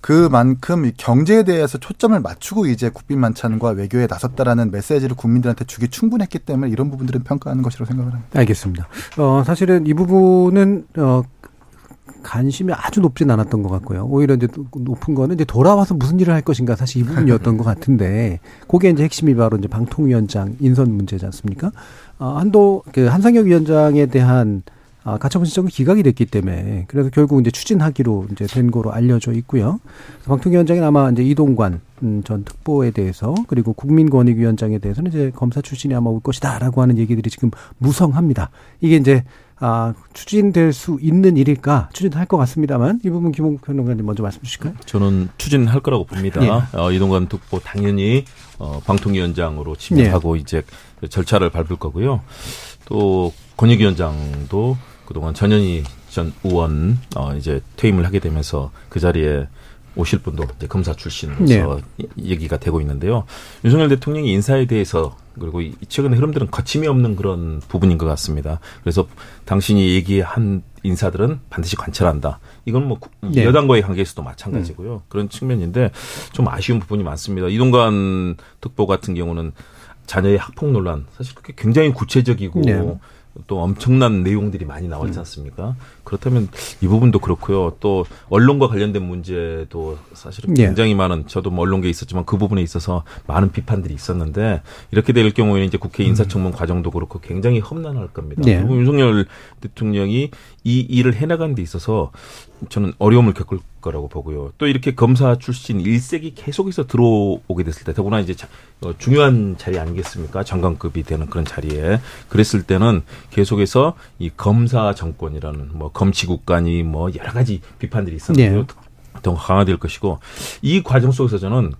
D: 그만큼 경제에 대해서 초점을 맞추고 이제 국빈 만찬과 외교에 나섰다라는 메시지를 국민들한테 주기 충분했기 때문에 이런 부분들은 평가하는 것이라고 생각을 합니다.
B: 알겠습니다. 어, 사실은 이 부분은 어, 관심이 아주 높진 않았던 것 같고요. 오히려 이제 높은 거는 이제 돌아와서 무슨 일을 할 것인가 사실 이 부분이었던 것 같은데, 그게 이제 핵심이 바로 이제 방통위원장 인선 문제지 않습니까? 어, 한도 그 한상혁 위원장에 대한 아, 가처분 신청은 기각이 됐기 때문에 그래서 결국 이제 추진하기로 이제 된 거로 알려져 있고요. 방통위원장이 아마 이제 이동관 음, 전 특보에 대해서 그리고 국민권익위원장에 대해서는 이제 검사 출신이 아마 올 것이다라고 하는 얘기들이 지금 무성합니다. 이게 이제 아, 추진될 수 있는 일일까? 추진할 것 같습니다만 이 부분 김홍 평론가님 먼저 말씀 주실까요?
A: 저는 추진할 거라고 봅니다. 예. 어, 이동관 특보 당연히 어, 방통위원장으로 지명하고 예. 이제 절차를 밟을 거고요. 또 권익위원장도 그동안 전현희 전 의원 어 이제 퇴임을 하게 되면서 그 자리에 오실 분도 이제 검사 출신으로서 네. 얘기가 되고 있는데요. 윤석열 대통령이 인사에 대해서 그리고 이 최근의 흐름들은 거침이 없는 그런 부분인 것 같습니다. 그래서 당신이 얘기한 인사들은 반드시 관철한다. 이건 뭐 네. 여당과의 관계에서도 마찬가지고요. 음. 그런 측면인데 좀 아쉬운 부분이 많습니다. 이동관 특보 같은 경우는 자녀의 학폭 논란 사실 그게 굉장히 구체적이고 네. 또 엄청난 내용들이 많이 나왔지 않습니까? 그렇다면 이 부분도 그렇고요. 또 언론과 관련된 문제도 사실은
B: 예.
A: 굉장히 많은 저도 뭐 언론계에 있었지만 그 부분에 있어서 많은 비판들이 있었는데 이렇게 될 경우에는 이제 국회 인사청문 과정도 그렇고 굉장히 험난할 겁니다.
B: 예.
A: 그리고 윤석열 대통령이 이 일을 해나가는 데 있어서 저는 어려움을 겪을 거라고 보고요. 또 이렇게 검사 출신 일색이 계속해서 들어오게 됐을 때, 더구나 이제 자- 어, 중요한 자리 아니겠습니까? 장관급이 되는 그런 자리에 그랬을 때는 계속해서 이 검사 정권이라는 뭐 검치국간이 뭐 여러 가지 비판들이 있었는데요.
B: 예.
A: 더 강화될 것이고 이 과정 속에서 저는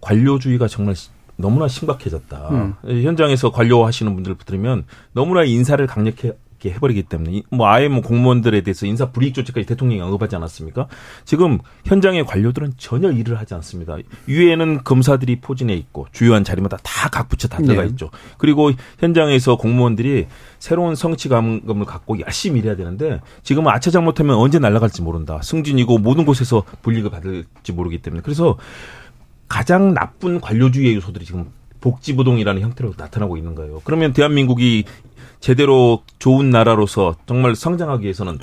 A: 관료주의가 정말 시- 너무나 심각해졌다.
B: 음.
A: 현장에서 관료하시는 분들 들으면 너무나 인사를 강력 하게 해버리기 때문에 이- 뭐 아예 뭐 공무원들에 대해서 인사 불이익 조치까지 대통령이 언급하지 않았습니까? 지금 현장의 관료들은 전혀 일을 하지 않습니다. 위에는 검사들이 포진해 있고 주요한 자리마다 다 각 부처 다 들어가
B: 네.
A: 있죠. 그리고 현장에서 공무원들이 새로운 성취감을 갖고 열심히 일해야 되는데 지금은 아차 잘못하면 언제 날아갈지 모른다. 승진이고 모든 곳에서 불이익을 받을지 모르기 때문에 그래서 가장 나쁜 관료주의의 요소들이 지금 복지부동이라는 형태로 나타나고 있는 거예요. 그러면 대한민국이 제대로 좋은 나라로서 정말 성장하기 위해서는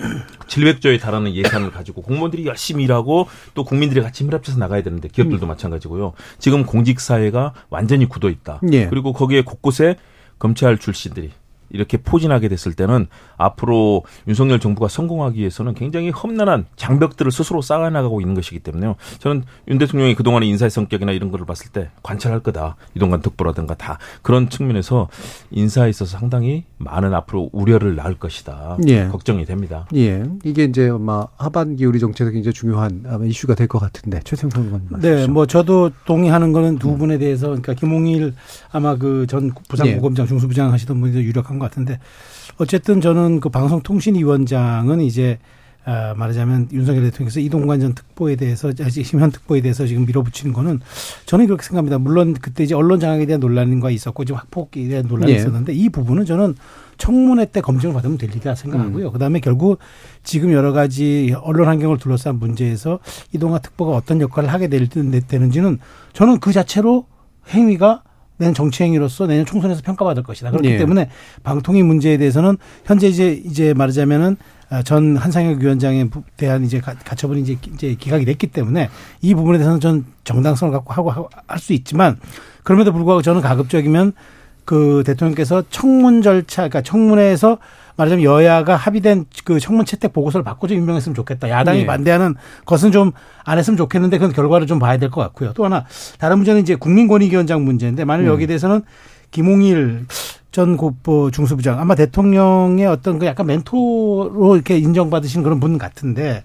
A: 700조에 달하는 예산을 가지고 공무원들이 열심히 일하고 또 국민들이 같이 힘합쳐서 나가야 되는데 기업들도 마찬가지고요. 지금 공직 사회가 완전히 굳어 있다.
B: 예.
A: 그리고 거기에 곳곳에 검찰 출신들이 이렇게 포진하게 됐을 때는 앞으로 윤석열 정부가 성공하기 위해서는 굉장히 험난한 장벽들을 스스로 쌓아나가고 있는 것이기 때문에요. 저는 윤 대통령이 그동안의 인사의 성격이나 이런 거를 봤을 때 관찰할 거다. 이동관 특보라든가 다 그런 측면에서 인사에 있어서 상당히 많은 앞으로 우려를 낳을 것이다.
B: 예.
A: 걱정이 됩니다.
B: 예. 이게 이제 아마 하반기 우리 정책에서 굉장히 중요한 아마 이슈가 될 것 같은데 최승선 의원님 말씀
G: 네. 뭐 저도 동의하는 거는 두 분에 대해서 그러니까 김홍일 아마 그 전 부산고검장 중수부장 하시던 분이 더 유력한 것 같은데 어쨌든 저는 그 방송통신위원장은 이제 아, 말하자면 윤석열 대통령께서 이동관 전 특보에 대해서 아직 심현 특보에 대해서 지금 밀어붙이는 거는 저는 그렇게 생각합니다. 물론 그때 이제 언론 장악에 대한 논란과 있었고 지금 학폭에 대한 논란이
B: 예.
G: 있었는데 이 부분은 저는 청문회 때 검증을 받으면 될 일이라 생각하고요. 그다음에 결국 지금 여러 가지 언론 환경을 둘러싼 문제에서 이동관 특보가 어떤 역할을 하게 될, 되는지는 저는 그 자체로 행위가 내년 정치행위로서 내년 총선에서 평가받을 것이다. 그렇기
B: 예.
G: 때문에 방통위 문제에 대해서는 현재 이제 이제 말하자면은 아, 전 한상혁 위원장에 부- 대한 이제 가- 가처분이 이제 기- 이제 기각이 됐기 때문에 이 부분에 대해서는 전 정당성을 갖고 하고 할 수 있지만 그럼에도 불구하고 저는 가급적이면 그 대통령께서 청문 절차, 그러니까 청문회에서 말하자면 여야가 합의된 그 청문 채택 보고서를 받고 좀 임명했으면 좋겠다. 야당이
B: 네.
G: 반대하는 것은 좀 안 했으면 좋겠는데 그건 결과를 좀 봐야 될 것 같고요. 또 하나 다른 문제는 이제 국민권익위원장 문제인데 만일 여기에 대해서는 김홍일 전 국보 중수부장 아마 대통령의 어떤 그 약간 멘토로 이렇게 인정받으신 그런 분 같은데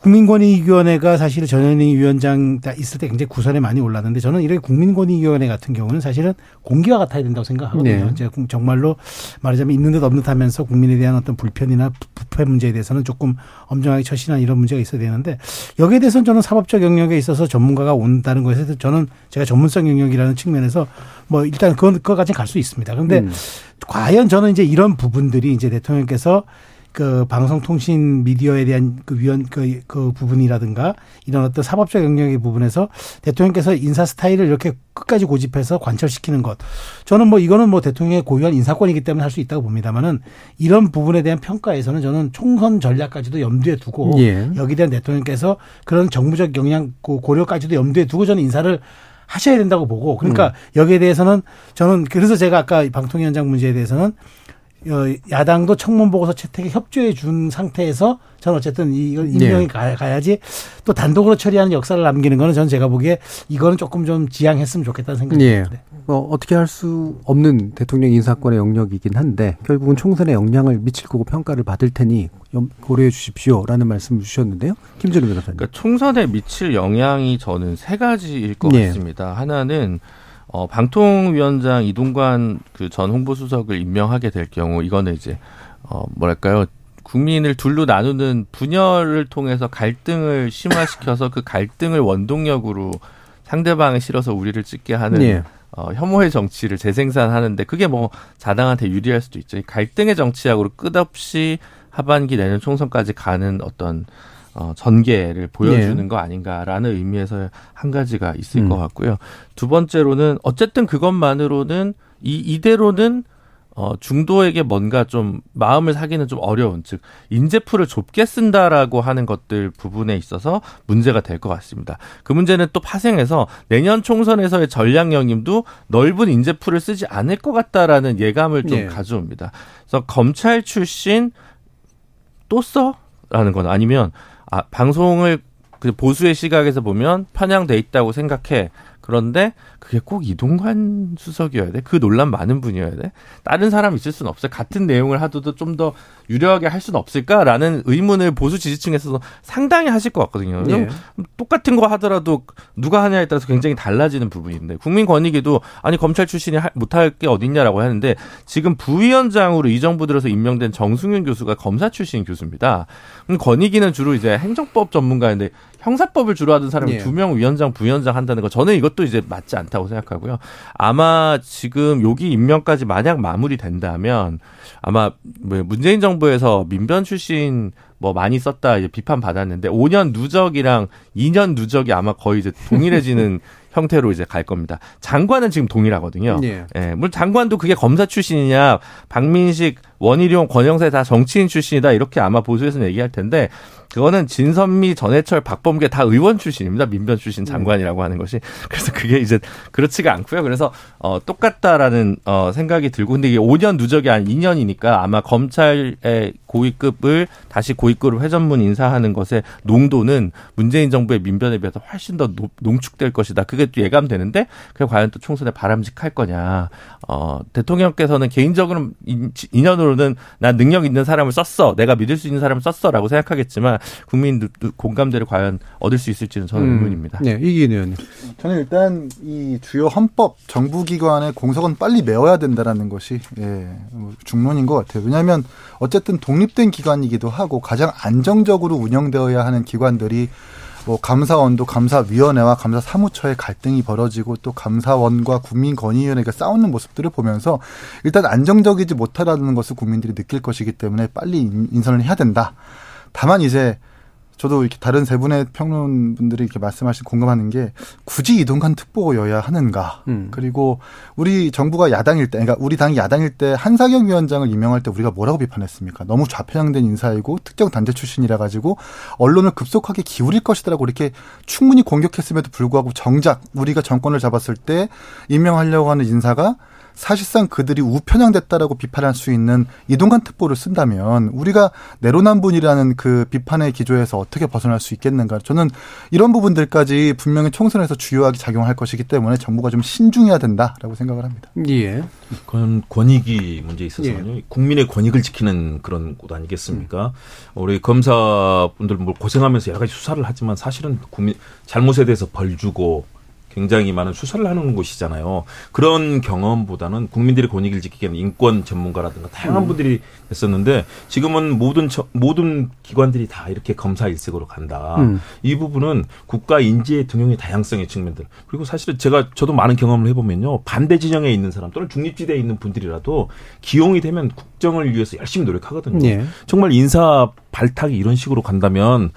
G: 국민권익위원회가 사실 전현희 위원장 있을 때 굉장히 구설에 많이 올랐는데 저는 이렇게 국민권익위원회 같은 경우는 사실은 공기와 같아야 된다고 생각하거든요.
B: 네.
G: 정말로 말하자면 있는 듯 없는 듯 하면서 국민에 대한 어떤 불편이나 부패 문제에 대해서는 조금 엄정하게 처신한 이런 문제가 있어야 되는데 여기에 대해서는 저는 사법적 영역에 있어서 전문가가 온다는 것에 대해서 저는 제가 전문성 영역이라는 측면에서 뭐 일단 그건 그거까지 갈 수 있습니다. 그런데
B: 음.
G: 과연 저는 이제 이런 부분들이 이제 대통령께서 그 방송통신 미디어에 대한 그 위원 그, 그 부분이라든가 이런 어떤 사법적 영역의 부분에서 대통령께서 인사 스타일을 이렇게 끝까지 고집해서 관철시키는 것 저는 뭐 이거는 뭐 대통령의 고유한 인사권이기 때문에 할 수 있다고 봅니다만은 이런 부분에 대한 평가에서는 저는 총선 전략까지도 염두에 두고
B: 예.
G: 여기에 대한 대통령께서 그런 정무적 영향 고- 고려까지도 염두에 두고 저는 인사를 하셔야 된다고 보고 그러니까 여기에 대해서는 저는 그래서 제가 아까 방통위원장 문제에 대해서는 어, 야당도 청문 보고서 채택에 협조해 준 상태에서 저는 어쨌든 이걸 임명이
B: 네.
G: 가- 가야지 또 단독으로 처리하는 역사를 남기는 거는 저는 제가 보기에 이거는 조금 좀 지양했으면 좋겠다는 생각이
B: 예.
G: 듭니다.
B: 어, 어떻게 할 수 없는 대통령 인사권의 영역이긴 한데 결국은 총선에 영향을 미칠 거고 평가를 받을 테니 염- 고려해 주십시오라는 말씀을 주셨는데요. 김준우 변호사님.
E: 그러니까 총선에 미칠 영향이 저는 세 가지일 것
B: 예.
E: 같습니다. 하나는 어, 방통위원장 이동관 그 전 홍보수석을 임명하게 될 경우 이거는 이제 어, 뭐랄까요 국민을 둘로 나누는 분열을 통해서 갈등을 심화시켜서 그 갈등을 원동력으로 상대방에 실어서 우리를 찍게 하는
B: 예.
E: 어, 혐오의 정치를 재생산하는데 그게 뭐 자당한테 유리할 수도 있죠. 이 갈등의 정치학으로 끝없이 하반기 내년 총선까지 가는 어떤 어, 전개를 보여주는
B: 예.
E: 거 아닌가라는 의미에서 한 가지가 있을
B: 음.
E: 것 같고요. 두 번째로는 어쨌든 그것만으로는 이 이대로는 어, 중도에게 뭔가 좀 마음을 사기는 좀 어려운, 즉, 인재풀을 좁게 쓴다라고 하는 것들 부분에 있어서 문제가 될 것 같습니다. 그 문제는 또 파생해서 내년 총선에서의 전략 영임도 넓은 인재풀을 쓰지 않을 것 같다라는 예감을 좀
B: 예.
E: 가져옵니다. 그래서 검찰 출신 또 써? 라는 건 아니면, 아, 방송을 그 보수의 시각에서 보면 편향돼 있다고 생각해. 그런데 그게 꼭 이동관 수석이어야 돼? 그 논란 많은 분이어야 돼? 다른 사람 있을 수는 없어요. 같은 내용을 하더라도 좀 더 유려하게 할 수는 없을까라는 의문을 보수 지지층에서 상당히 하실 것 같거든요.
B: 예.
E: 똑같은 거 하더라도 누가 하냐에 따라서 굉장히 달라지는 부분인데 국민권익위도 아니 검찰 출신이 할- 못할 게 어딨냐라고 하는데 지금 부위원장으로 이 정부 들어서 임명된 정승윤 교수가 검사 출신 교수입니다. 그럼 권익위는 주로 이제 행정법 전문가인데 형사법을 주로 하던 사람이
B: 예.
E: 두명 위원장 부위원장 한다는 거 저는 이것도 이제 맞지 않다고 생각하고요. 아마 지금 여기 임명까지 만약 마무리된다면 아마 뭐 문재인 정부에서 민변 출신 뭐 많이 썼다 이제 비판 받았는데 5년 누적이랑 2년 누적이 아마 거의 이제 동일해지는 형태로 이제 갈 겁니다. 장관은 지금 동일하거든요.
B: 예.
E: 예, 물론 장관도 그게 검사 출신이냐, 박민식, 원희룡, 권영세 다 정치인 출신이다 이렇게 아마 보수에서는 얘기할 텐데 그거는 진선미, 전해철, 박범계 다 의원 출신입니다. 민변 출신 장관이라고 하는 것이 그래서 그게 이제 그렇지가 않고요. 그래서 어 똑같다라는 어 생각이 들고 근데 이게 5년 누적이 한 2년이니까 아마 검찰의 고위급을 다시 고위급으로 회전문 인사하는 것의 농도는 문재인 정부의 민변에 비해서 훨씬 더 높- 농축될 것이다. 그게 또 예감되는데 그게 과연 또 총선에 바람직할 거냐. 어 대통령께서는 개인적으로 인- 인연으로는 난 능력 있는 사람을 썼어. 내가 믿을 수 있는 사람을 썼어라고 생각하겠지만 국민 공감대를 과연 얻을 수 있을지는 저는 의문입니다.
B: 네, 이기인 의원님.
D: 저는 일단 이 주요 헌법 정부기관의 공석은 빨리 메워야 된다라는 것이 예, 뭐 중론인 것 같아요. 왜냐하면 어쨌든 독립된 기관이기도 하고 가장 안정적으로 운영되어야 하는 기관들이 뭐 감사원도 감사위원회와 감사사무처의 갈등이 벌어지고 또 감사원과 국민권익위원회가 싸우는 모습들을 보면서 일단 안정적이지 못하다는 것을 국민들이 느낄 것이기 때문에 빨리 인- 인선을 해야 된다. 다만 이제 저도 이렇게 다른 세 분의 평론분들이 이렇게 말씀하신 공감하는 게 굳이 이동관 특보여야 하는가.
B: 음.
D: 그리고 우리 정부가 야당일 때, 그러니까 우리 당이 야당일 때 한사경 위원장을 임명할 때 우리가 뭐라고 비판했습니까? 너무 좌편향된 인사이고 특정 단체 출신이라 가지고 언론을 급속하게 기울일 것이다라고 이렇게 충분히 공격했음에도 불구하고 정작 우리가 정권을 잡았을 때 임명하려고 하는 인사가 사실상 그들이 우편향됐다라고 비판할 수 있는 이동관 특보를 쓴다면 우리가 내로남분이라는 그 비판의 기조에서 어떻게 벗어날 수 있겠는가? 저는 이런 부분들까지 분명히 총선에서 주요하게 작용할 것이기 때문에 정부가 좀 신중해야 된다라고 생각을 합니다.
B: 예.
A: 그건 권익이 문제에 있어서는요. 국민의 권익을 지키는 그런 곳 아니겠습니까? 우리 검사분들 뭐 고생하면서 여러 가지 수사를 하지만 사실은 국민 잘못에 대해서 벌 주고 굉장히 많은 수사를 하는 곳이잖아요. 그런 경험보다는 국민들의 권익을 지키기 위한 인권 전문가라든가 다양한 분들이 했었는데 지금은 모든 저- 모든 기관들이 다 이렇게 검사 일색으로 간다.
B: 음.
A: 이 부분은 국가 인재 등용의 다양성의 측면들 그리고 사실은 제가 저도 많은 경험을 해보면요 반대 진영에 있는 사람 또는 중립지대에 있는 분들이라도 기용이 되면 국정을 위해서 열심히 노력하거든요.
B: 예.
A: 정말 인사 발탁이 이런 식으로 간다면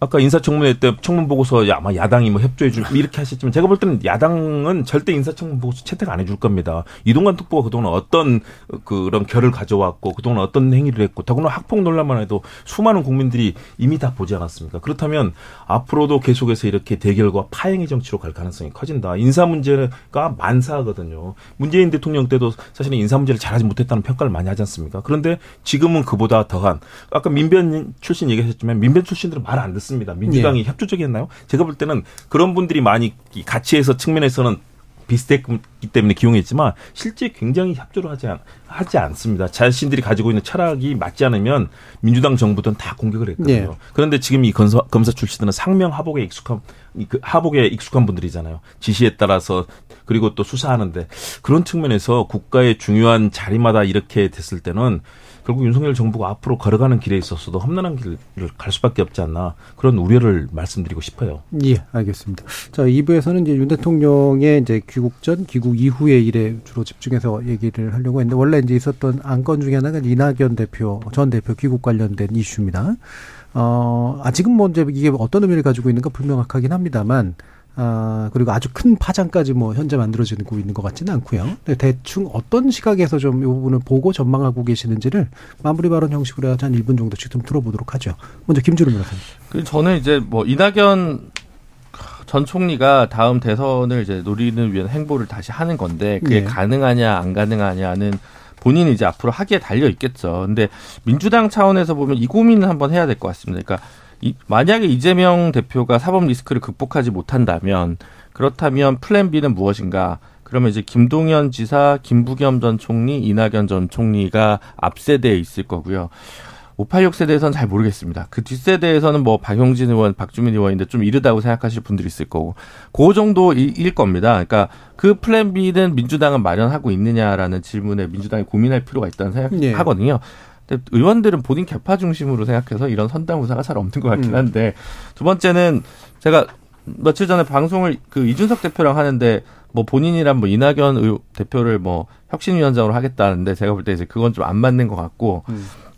A: 아까 인사청문회 때 청문 보고서 야, 아마 야당이 뭐 협조해 줄 이렇게 하셨지만 제가 볼 때는 야당은 절대 인사청문 보고서 채택 안 해줄 겁니다. 이동관 특보가 그동안 어떤 그런 결을 가져왔고 그동안 어떤 행위를 했고 더구나 학폭 논란만 해도 수많은 국민들이 이미 다 보지 않았습니까? 그렇다면 앞으로도 계속해서 이렇게 대결과 파행의 정치로 갈 가능성이 커진다. 인사 문제가 만사하거든요. 문재인 대통령 때도 사실은 인사 문제를 잘하지 못했다는 평가를 많이 하지 않습니까? 그런데 지금은 그보다 더한 아까 민변 출신 얘기하셨지만 민변 출신들은 말 안 듣습니다. 민주당이 협조적이었나요? 제가 볼 때는 그런 분들이 많이 이 가치에서 측면에서는 비슷했기 때문에 기용했지만 실제 굉장히 협조를 하지, 않, 하지 않습니다. 자신들이 가지고 있는 철학이 맞지 않으면 민주당 정부든 다 공격을 했거든요.
B: 예.
A: 그런데 지금 이 검사, 검사 출신들은 상명 하복에 익숙한 이그 하복에 익숙한 분들이잖아요. 지시에 따라서 그리고 또 수사하는데 그런 측면에서 국가의 중요한 자리마다 이렇게 됐을 때는 결국 윤석열 정부가 앞으로 걸어가는 길에 있어서도 험난한 길을 갈 수밖에 없지 않나 그런 우려를 말씀드리고 싶어요.
B: 예, 알겠습니다. 자, 2부에서는 이제 윤 대통령의 이제 귀국 전, 귀국 이후의 일에 주로 집중해서 얘기를 하려고 했는데, 원래 이제 있었던 안건 중에 하나가 이낙연 대표, 전 대표 귀국 관련된 이슈입니다. 어, 아직은 뭐 이제 이게 어떤 의미를 가지고 있는가 불명확하긴 합니다만, 아, 그리고 아주 큰 파장까지 뭐 현재 만들어지고 있는 것 같지는 않고요. 네, 대충 어떤 시각에서 좀 이 부분을 보고 전망하고 계시는지를 마무리 발언 형식으로 해서 한 1분 정도씩 좀 들어보도록 하죠. 먼저 김주름 변호사님.
E: 그 저는 이제 뭐 이낙연 전 총리가 다음 대선을 이제 노리는 위한 행보를 다시 하는 건데 그게
B: 네.
E: 가능하냐 안 가능하냐는 본인이 이제 앞으로 하기에 달려 있겠죠. 근데 민주당 차원에서 보면 이 고민을 한번 해야 될 것 같습니다. 그러니까 이, 만약에 이재명 대표가 사법 리스크를 극복하지 못한다면 그렇다면 플랜 B는 무엇인가? 그러면 이제 김동연 지사, 김부겸 전 총리, 이낙연 전 총리가 앞세대에 있을 거고요. 586 세대에서는 잘 모르겠습니다. 그 뒷세대에서는 뭐 박용진 의원, 박주민 의원인데 좀 이르다고 생각하실 분들이 있을 거고, 그 정도일 겁니다. 그러니까 그 플랜 B는 민주당은 마련하고 있느냐라는 질문에 민주당이 고민할 필요가 있다는
B: 예.
E: 생각하거든요. 근데 의원들은 본인 개파 중심으로 생각해서 이런 선당 우사가 잘 없는 것 같긴 한데 두 번째는 제가 며칠 전에 방송을 그 이준석 대표랑 하는데 뭐 본인이란 뭐 이낙연 의 대표를 뭐 혁신위원장으로 하겠다는데 제가 볼 때 이제 그건 좀 안 맞는 것 같고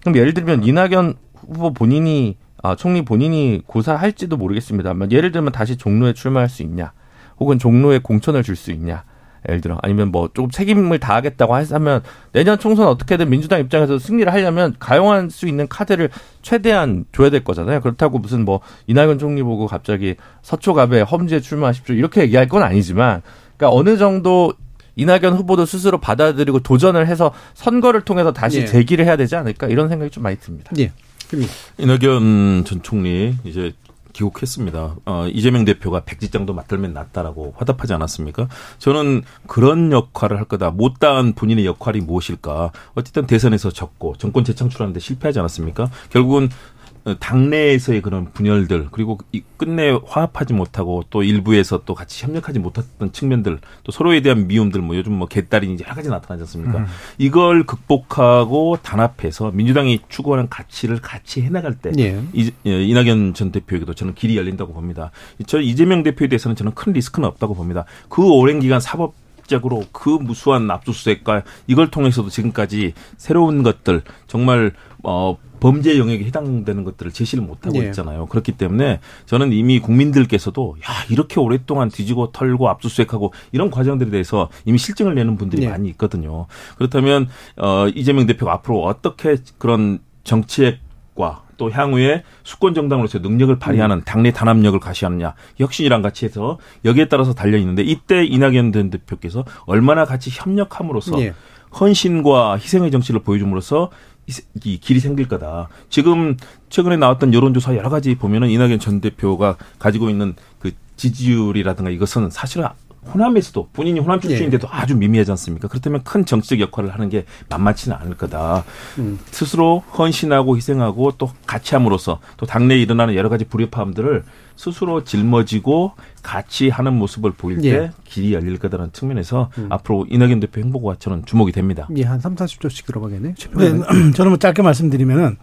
E: 그럼 예를 들면 이낙연 후보 본인이 아, 총리 본인이 고사할지도 모르겠습니다만 예를 들면 다시 종로에 출마할 수 있냐? 혹은 종로에 공천을 줄 수 있냐 예를 들어 아니면 뭐 조금 책임을 다하겠다고 하면 내년 총선 어떻게든 민주당 입장에서 승리를 하려면 가용할 수 있는 카드를 최대한 줘야 될 거잖아요. 그렇다고 무슨 뭐 이낙연 총리 보고 갑자기 서초갑에 험지에 출마하십시오 이렇게 얘기할 건 아니지만 그러니까 어느 정도 이낙연 후보도 스스로 받아들이고 도전을 해서 선거를 통해서 다시
B: 예.
E: 재기를 해야 되지 않을까 이런 생각이 좀 많이 듭니다.
B: 예.
A: 이낙연 전 총리 이제 귀국했습니다. 어, 이재명 대표가 백지장도 맡들면 낫다라고 화답하지 않았습니까? 저는 그런 역할을 할 거다. 못다한 본인의 역할이 무엇일까? 어쨌든 대선에서 졌고 정권 재창출하는데 실패하지 않았습니까? 결국은 어, 당내에서의 그런 분열들 그리고 이 끝내 화합하지 못하고 또 일부에서 또 같이 협력하지 못했던 측면들 또 서로에 대한 미움들 뭐 요즘 뭐 개딸이 여러 가지 나타나지 않습니까? 이걸 극복하고 단합해서 민주당이 추구하는 가치를 같이 해나갈 때
B: 예.
A: 이, 예, 이낙연 전 대표에게도 저는 길이 열린다고 봅니다. 저 이재명 대표에 대해서는 저는 큰 리스크는 없다고 봅니다. 그 오랜 기간 사법 적으로 그 무수한 압수수색과 이걸 통해서도 지금까지 새로운 것들 정말 어 범죄 영역에 해당되는 것들을 제시를 못하고
B: 예.
A: 있잖아요. 그렇기 때문에 저는 이미 국민들께서도 야 이렇게 오랫동안 뒤지고 털고 압수수색하고 이런 과정들에 대해서 이미 실증을 내는 분들이
B: 예.
A: 많이 있거든요. 그렇다면 어 이재명 대표가 앞으로 어떻게 그런 정치액과 또 향후에 수권 정당으로서 능력을 발휘하는 당내 단합력을 가시하느냐 혁신이랑 같이 해서 여기에 따라서 달려 있는데 이때 이낙연 전 대표께서 얼마나 같이 협력함으로써
B: 예.
A: 헌신과 희생의 정치를 보여줌으로써 이 길이 생길 거다. 지금 최근에 나왔던 여론조사 여러 가지 보면은 이낙연 전 대표가 가지고 있는 그 지지율이라든가 이것은 사실은 호남에서도 본인이 호남 출신인데도 아주 미미하지 않습니까? 그렇다면 큰 정치적 역할을 하는 게 만만치는 않을 거다. 스스로 헌신하고 희생하고 또 같이 함으로써 또 당내에 일어나는 여러 가지 불협화음들을 스스로 짊어지고 같이 하는 모습을 보일 때
B: 예.
A: 길이 열릴 거다라는 측면에서 앞으로 이낙연 대표 행보가 저는 주목이 됩니다.
B: 예, 한 3, 40초씩 들어가겠네요. 최
G: 네,
B: 평론가님.
G: 저는 뭐 짧게 말씀드리면은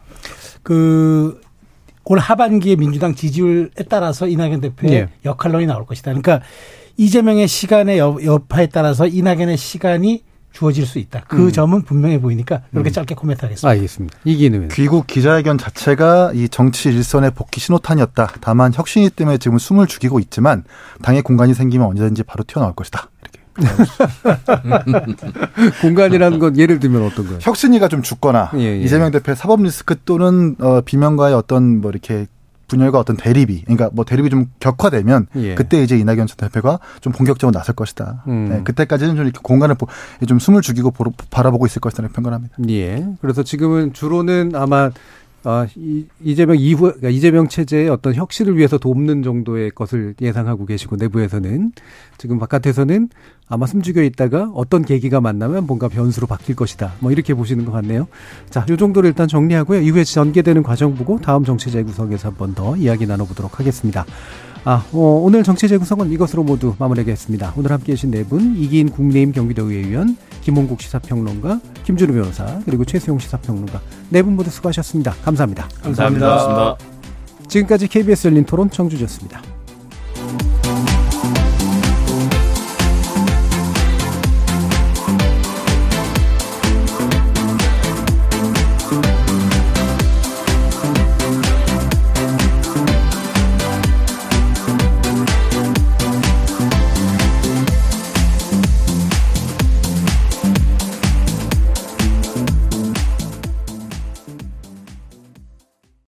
G: 그 올 하반기에 민주당 지지율에 따라서 이낙연 대표의
B: 예.
G: 역할론이 나올 것이다. 그러니까 이재명의 시간의 여, 여파에 따라서 이낙연의 시간이 주어질 수 있다. 그
B: 음.
G: 점은 분명해 보이니까 이렇게 짧게 코멘트하겠습니다.
B: 알겠습니다. 이기는 의원.
D: 귀국 기자회견 자체가 이 정치 일선의 복귀 신호탄이었다. 다만 혁신이 때문에 지금 숨을 죽이고 있지만 당의 공간이 생기면 언제든지 바로 튀어나올 것이다. 이렇게.
B: 공간이라는 건 예를 들면 어떤 거예요?
D: 혁신이가 좀 죽거나
B: 예, 예.
D: 이재명 대표의 사법 리스크 또는 어, 비명과의 어떤 뭐 이렇게 분열과 어떤 대립이 그러니까 뭐 대립이 좀 격화되면
B: 예.
D: 그때 이제 이낙연 전 대표가 좀 본격적으로 나설 것이다.
B: 음.
D: 네, 그때까지는 좀 이렇게 공간을 보- 좀 숨을 죽이고 바라보고 있을 것이라는 평가를 합니다.
B: 예. 그래서 지금은 주로는 아마 아, 이, 이재명 이후, 그러니까 이재명 체제의 어떤 혁신을 위해서 돕는 정도의 것을 예상하고 계시고, 내부에서는. 지금 바깥에서는 아마 숨죽여 있다가 어떤 계기가 만나면 뭔가 변수로 바뀔 것이다. 뭐 이렇게 보시는 것 같네요. 자, 요 정도로 일단 정리하고요. 이후에 전개되는 과정 보고 다음 정치 재 구성에서 한 번 더 이야기 나눠보도록 하겠습니다. 아, 어, 오늘 정치 재 구성은 이것으로 모두 마무리하겠습니다. 오늘 함께 해주신 네 분, 이기인 국민의힘 경기도의원, 김홍국 시사평론가, 김준우 변호사, 그리고 최수용 시사평론가, 네 분 모두 수고하셨습니다. 감사합니다.
G: 감사합니다.
A: 고맙습니다.
B: 지금까지 KBS 열린 토론 청주였습니다.